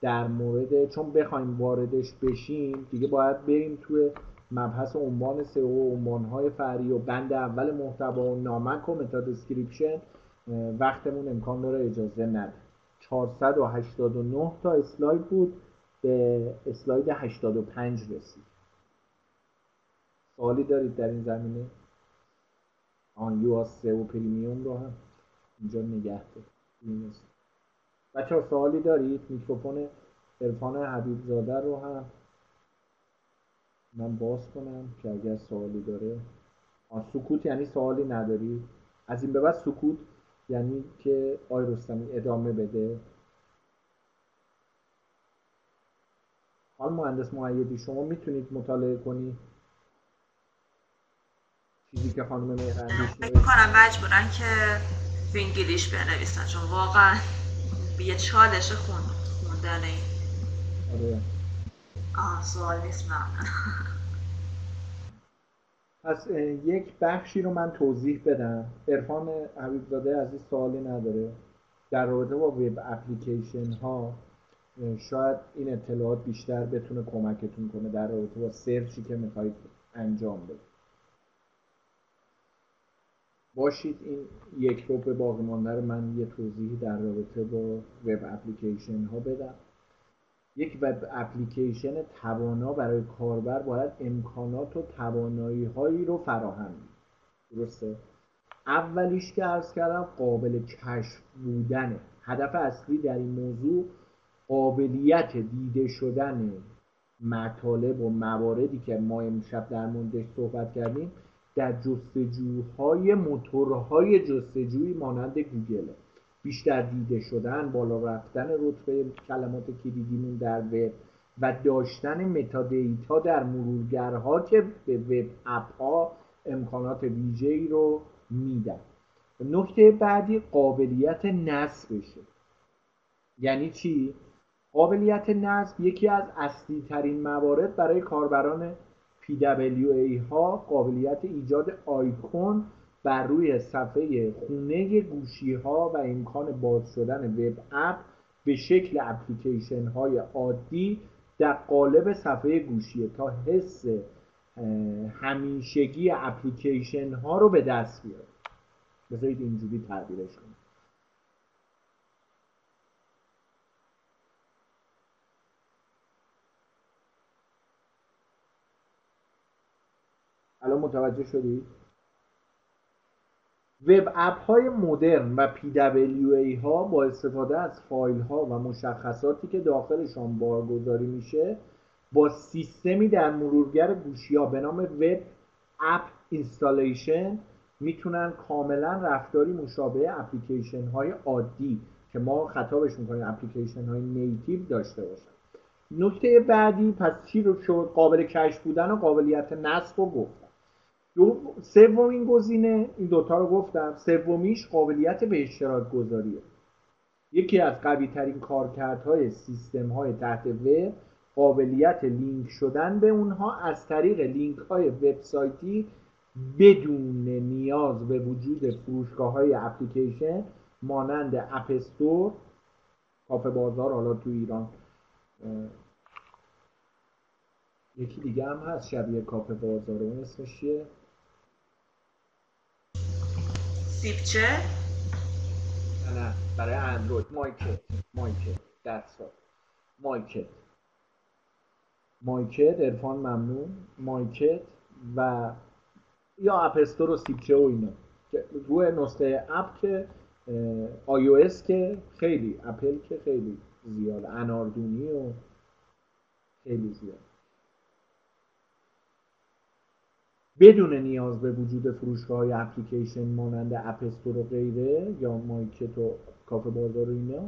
در مورد چون بخوایم واردش بشیم دیگه باید بریم توی مبحث عنوان سئو و عنوانهای فری و بند اول محتوا و نامک و متا دسکریپشن وقتمون امکان داره اجازه نده. 489 تا اسلاید بود به اسلاید 85 رسید. سوالی دارید در این زمینه؟ آن یو سئو پریمیوم رو هم اینجا نگه دارید. بچه ها سوالی دارید؟ میکروفون حبیب زاده رو هم من باز کنم که اگر سوالی داره. آن سکوت یعنی سوالی نداری؟ از این به بعد سکوت یعنی که آی رستمی ادامه بده. حال مهندس معیدی شما می‌تونید مطالعه کنی؟ چیزی که خانم مهرندیش فکر کنم مجبورن که به انگلیش بنویسن چون واقعا یه چالش خوندن این آره. آه سوال نیست پس یک بخشی رو من توضیح بدم. ارفان حبیبزاده عزیز سوالی نداره. در رابطه با وب اپلیکیشن ها شاید این اطلاعات بیشتر بتونه کمکتون کنه در رابطه با سرچی که می‌خواید انجام بدید. باشید. این یک رو به باقی مانده من یه توضیحی در رابطه با وب اپلیکیشن ها بدم. یک وب اپلیکیشن توانا برای کاربر باید امکانات و توانایی هایی رو فراهم درسته؟ اولیش که عرض کردم قابل کشف بودنه هدف اصلی در این موضوع قابلیت دیده شدن مطالب و مواردی که ما امشب در موردش صحبت کردیم در جستجوهای موتورهای جستجویی مانند گوگل. بیشتر دیده شدن بالا رفتن رتبه کلمات کلیدیمون در وب و داشتن metadata در مرورگرها که به web app ها امکانات ویژه‌ای رو میدن. نکته بعدی قابلیت نصبشه. یعنی چی؟ قابلیت نصب یکی از اصلی ترین موارد برای کاربران PWA ها قابلیت ایجاد آیکون بر روی صفحه خونه گوشی ها و امکان باز شدن وب اپ به شکل اپلیکیشن های عادی در قالب صفحه گوشیه تا حس همیشگی اپلیکیشن ها رو به دست بیاره بذارید اینجوری تعبیرش کنیم. الان متوجه شدید وب اپ های مدرن و PWA ها با استفاده از فایل ها و مشخصاتی که داخلشان بارگذاری میشه با سیستمی در مرورگر گوشی ها به نام web app installation می‌تونن کاملا رفتاری مشابه اپلیکیشن های عادی که ما خطابش می‌کنیم اپلیکیشن های native داشته باشن. نکته بعدی پس چی شد قابل کشف بودن و قابلیت نصب رو گفت. سومین گزینه این دوتا رو گفتم سومیش قابلیت به اشتراک گذاریه. یکی از قوی ترین کارکردهای سیستم های تحت وب قابلیت لینک شدن به اونها از طریق لینک های وبسایتی بدون نیاز به وجود فروشگاه های اپلیکیشن مانند اپستور کافه بازار حالا تو ایران. یکی دیگه هم هست شبیه کافه بازار اون اسمش چیه؟ سیپچه نه برای اندروید. مایکت مایکت دست مایکت مایکت ارفان ممنون. مایکت و یا اپستور و سیپچه و اینا. روی نسخه اپ که آی او اس که خیلی اپل که خیلی زیاد اناردونی و خیلی زیاد بدون نیاز به وجود فروشگاه های اپلیکیشن مانند اپستور و غیره یا مایکت و کافه بازار و اینا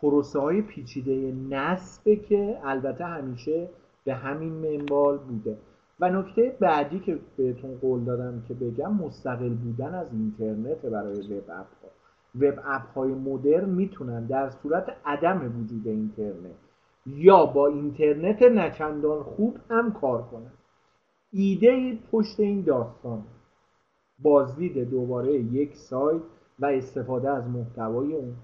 پروسه های پیچیده نصبه که البته همیشه به همین منوال بوده. و نکته بعدی که بهتون قول دادم که بگم مستقل بودن از اینترنت برای وب اپ ها وب اپ های مدرن می‌تونن در صورت عدم وجود اینترنت یا با اینترنت نچندان خوب هم کار کنن. ایده پشت این داستان. بازدید دوباره یک سایت و استفاده از محتوای اون.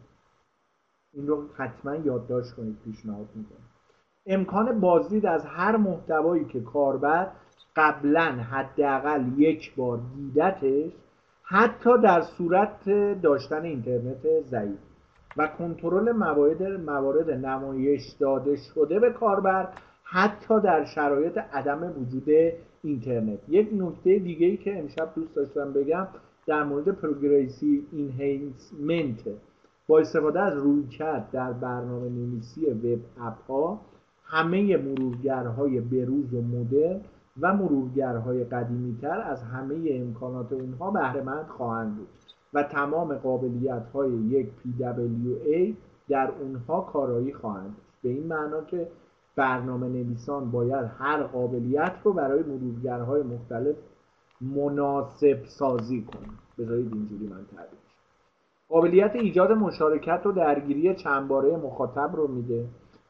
این رو حتما یادداشت کنید پیشنهاد می‌کنم. امکان بازدید از هر محتوایی که کاربر قبلا حداقل یک بار دیدتش حتی در صورت داشتن اینترنت ضعیف. و کنترل موارد موارد نمایش داده شده به کاربر حتی در شرایط عدم وجود اینترنت. یک نکته دیگه ای که امشب دوست داشتم بگم در مورد پروگریسی اینهینسمنت با استفاده از رویکرد در برنامه نویسی وب اپ ها همه مرورگرهای بروز و مدرن و مرورگرهای قدیمیتر از همه امکانات اونها بهرهمند خواهند بود و تمام قابلیت های یک PWA در اونها کارایی خواهند به این معنا که برنامه نویسان باید هر قابلیت رو برای مرورگرهای مختلف مناسب سازی کنند. بذارید اینجوری من تعریف قابلیت ایجاد مشارکت و درگیری چندباره مخاطب رو میده.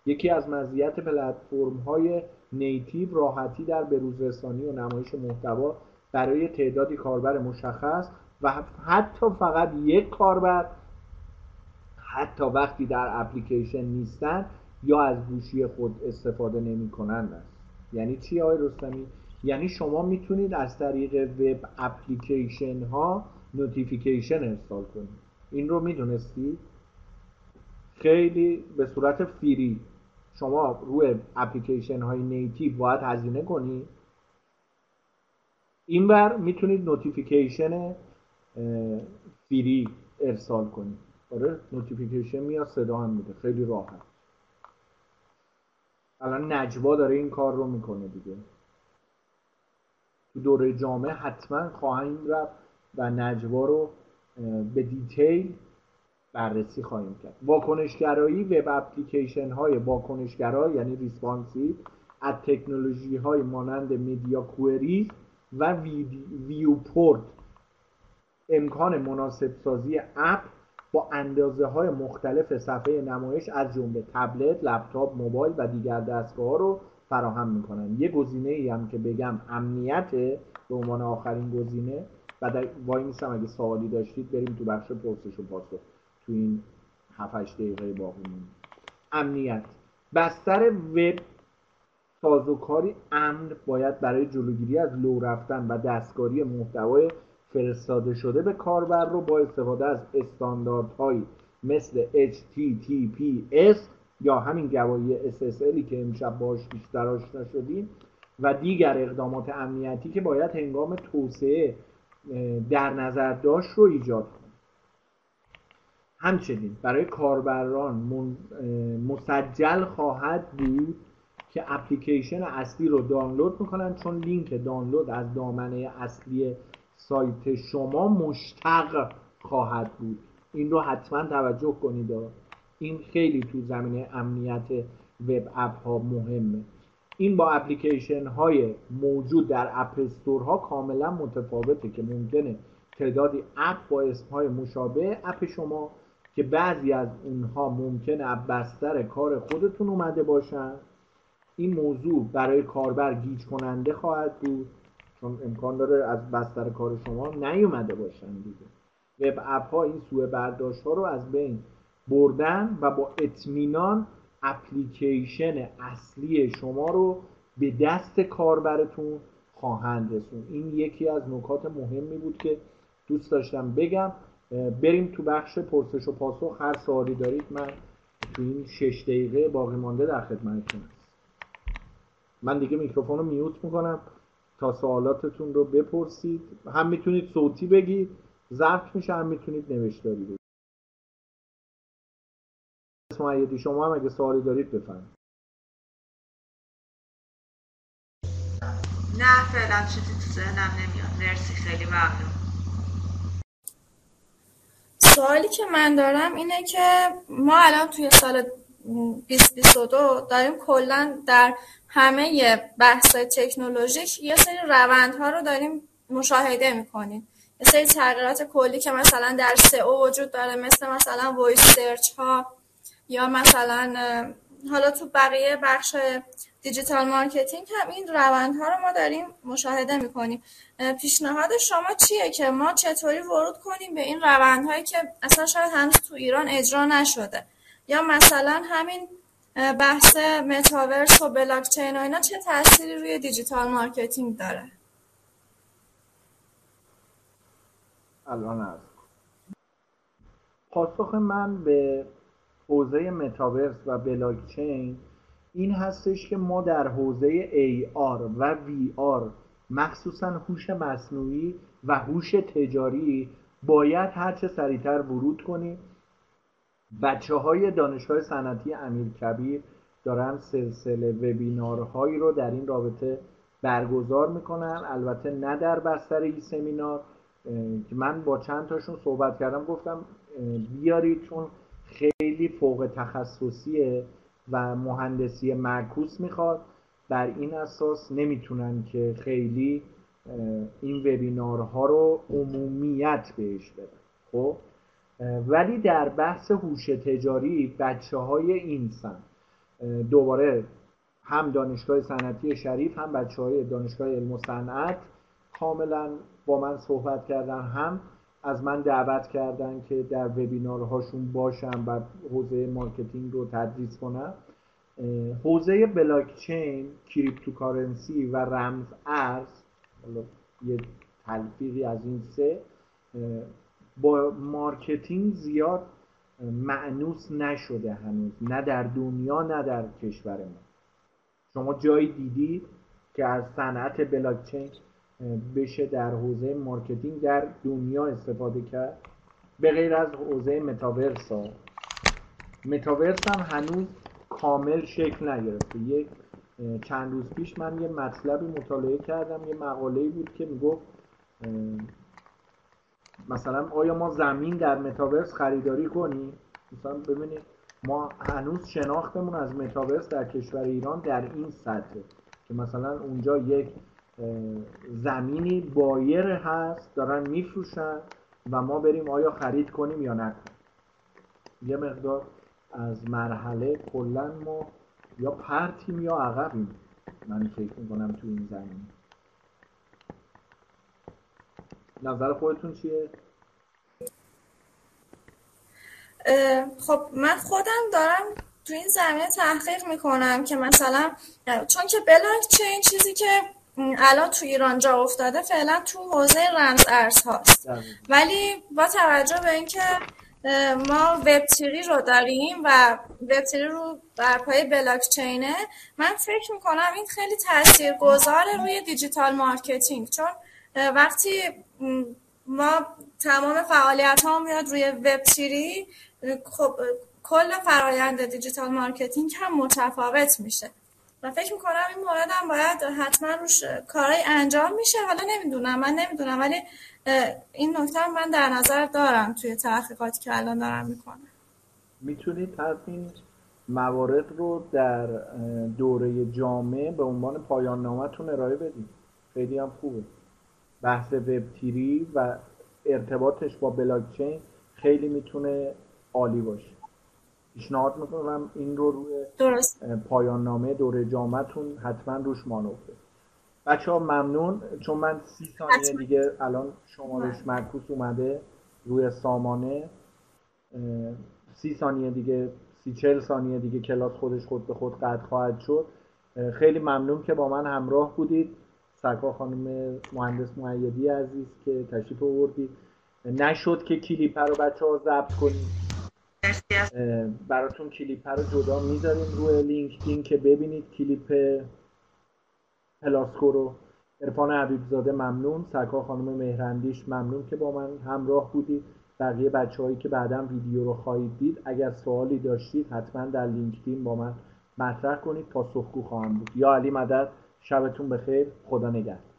یکی از مزیت پلتفرم های نیتیو راحتی در بروزرسانی و نمایش محتوا برای تعدادی کاربر مشخص و حتی فقط یک کاربر حتی وقتی در اپلیکیشن نیستن یا از گوشی خود استفاده نمی کنند است یعنی چی آقای رستمی؟ یعنی شما می‌تونید از طریق وب اپلیکیشن ها notification ارسال کنید. این رو می‌دونستی؟ خیلی به صورت free. شما روی اپلیکیشن های native باید هزینه کنید اینور می‌تونید notification free ارسال کنید. آره notification میاد صدا هم میده. خیلی راحت. الان نجوا داره این کار رو می‌کنه دیگه. تو دوره جامع حتما خواهیم رفت و نجوا رو به detail بررسی خواهیم کرد. واکنشگرایی وب اپلیکیشن های واکنشگرا یعنی responsive از تکنولوژی های مانند مدیا کوئری و ویوپورت. امکان مناسب سازی اپ با اندازه های مختلف صفحه نمایش از جمله تبلت، لپتاپ، موبایل و دیگر دستگاه رو فراهم می‌کنن. یه گزینه ای هم که بگم امنیت به عنوان آخرین گزینه بعد وای میسم اگه سوالی داشتید بریم تو بخش پرسش و پاسخ تو این 7 دقیقه باقی امنیت. بستر وب سازوکاری امن باید برای جلوگیری از لو رفتن و دستکاری محتوای فرستاده شده به کاربر رو با استفاده از استانداردهایی مثل HTTPS یا همین گواهی SSLی که امشب باش بیشتر آشنا شدیم و دیگر اقدامات امنیتی که باید هنگام توسعه در نظر داشت رو ایجاد کنیم همچنین برای کاربران مسجل خواهد بود که اپلیکیشن اصلی رو دانلود می‌کنن چون لینک دانلود از دامنه اصلی سایت شما مشتق خواهد بود. این رو حتما توجه کنید این خیلی تو زمینه امنیت وب اپ ها مهمه. این با اپلیکیشن های موجود در اپ ها کاملا متفاوته که ممکنه تعدادی اپ با اسم های مشابه اپ شما که بعضی از اونها ممکنه بستر کار خودتون اومده باشن. این موضوع برای کاربر گیج کننده خواهد بود. چون امکان داره از بستر کار شما نیومده باشن دیگه. وب اپ ها این سوء برداشت ها رو از بین بردن و با اطمینان اپلیکیشن اصلی شما رو به دست کاربرتون خواهند رسون این یکی از نکات مهمی بود که دوست داشتم بگم. بریم تو بخش پرسش و پاسخ. هر سوالی دارید من تو این شش دقیقه باقی مانده در خدمتتون هست من دیگه میکروفون رو میوت می‌کنم. تا سوالاتتون رو بپرسید. هم می‌تونید صوتی بگید ضبط میشه هم می‌تونید نوشتاری بگید. معیدی شما هم اگه سوالی دارید بفرمایید. نه فعلا چیزی تو ذهنم نمیاد. مرسی خیلی ممنون. سوالی که من دارم اینه که ما الان توی سال 2022 داریم کلا در همه بحث تکنولوژیک یه سری روندها رو داریم مشاهده می‌کنیم. یه سری تغییرات کلی که مثلا در سئو وجود داره مثل مثلا voice search ها یا مثلا حالا تو بقیه بخش دیجیتال مارکتینگ هم این روندها رو ما داریم مشاهده می‌کنیم. پیشنهاد شما چیه که ما چطوری ورود کنیم به این روندهایی که اصلا شاید هنوز تو ایران اجرا نشده؟ یا مثلا همین بحث متاورس و بلاکچین و اینا چه تأثیری روی دیجیتال مارکتینگ داره؟ الان از. پاسخ من به حوزه متاورس و بلاکچین این هستش که ما در حوزه AR و VR مخصوصا هوش مصنوعی و هوش تجاری باید هرچه سریعتر ورود کنیم. بچه های دانشگاه صنعتی امیر کبیر دارن سلسله وبینارهایی رو در این رابطه برگزار می‌کنن. البته نه در بستر این سمینار که من با چند تاشون صحبت کردم گفتم بیارید چون خیلی فوق تخصصیه و مهندسی معکوس می‌خواد. بر این اساس نمی‌تونن که خیلی این وبینارها رو عمومیت بهش بدن. خب؟ ولی در بحث هوش تجاری بچه های اینسان دوباره هم دانشگاه صنعتی شریف هم بچه های دانشگاه علم و صنعت کاملا با من صحبت کردن هم از من دعوت کردن که در وبینارهاشون باشم و حوزه مارکتینگ رو تدریس کنم. حوزه بلاکچین cryptocurrency و رمز ارز یه تلفیقی از این سه با مارکتینگ زیاد مأنوس نشده هنوز نه در دنیا نه در کشور ما. شما جایی دیدی که از صنعت بلاکچین بشه در حوزه مارکتینگ در دنیا استفاده کرد؟ به غیر از حوزه متاورس ها. متاورس هم هنوز کامل شکل نگرفته. یک چند روز پیش من یه مطلبی مطالعه کردم یه مقاله بود که می‌گفت مثلا آیا ما زمین در متاورس خریداری کنیم؟ مثلا ببینید ما هنوز شناختمون از متاورس در کشور ایران در این سطحه که مثلا اونجا یک زمینی بایر هست دارن میفروشن و ما بریم آیا خرید کنیم یا نکنیم. یه مقدار از مرحله کلا ما یا پرتیم یا عقبیم. من فکر می‌کنم تو این زمین نظر خودتون چیه؟ خب من خودم دارم تو این زمینه تحقیق می‌کنم که مثلا چون که بلاک چین چیزی که الان تو ایران جا افتاده فعلا تو حوزه رمز ارز هاست. ولی با توجه به اینکه ما web three رو داریم و web three رو بر پایه بلاک چینه من فکر می‌کنم این خیلی تاثیر گذاره روی دیجیتال مارکتینگ. چون وقتی ما تمام فعالیت ها میاد روی web three خب کل فرایند دیجیتال مارکتینگ هم متفاوت میشه. و فکر می‌کنم این مورد هم باید حتما روش کارهای انجام میشه. حالا نمی‌دونم من نمی‌دونم ولی این نکته من در نظر دارم توی تحقیقاتی که الان دارم می‌کنم. می‌تونید پس این موارد رو در دوره جامعه به عنوان پایان نامتون ارائه بدید خیلی هم خوبه. بحث وب تیری و ارتباطش با بلاکچین خیلی می‌تونه عالی باشه. پیشنهاد می‌کنم این رو روی درست. پایان نامه دوره جامعتون حتما روش مانور بچه ها ممنون. چون من سی ثانیه دیگه الان شمارش بله. معکوس اومده روی سامانه. سی ثانیه دیگه سی چل ثانیه دیگه کلاس خودش خود به خود قطع خواهد شد. خیلی ممنون که با من همراه بودید. سرکار خانم مهندس معیدی عزیز که تشریف آوردید نشد که کلیپ رو بچه ها ضبط کنیم براتون کلیپ رو جدا می‌ذاریم روی لینکدین که ببینید کلیپ پلاسکو رو. عرفان حبیبزاده ممنون. سرکار خانم مهرندیش ممنون که با من همراه بودید بقیه بچه هایی که بعدا ویدیو رو خواهید دید اگر سوالی داشتید حتما در لینکدین با من مطرح کنید. پاسخگو خواهم بود. یا علی مدد شبتون بخیر. خدا نگهدار.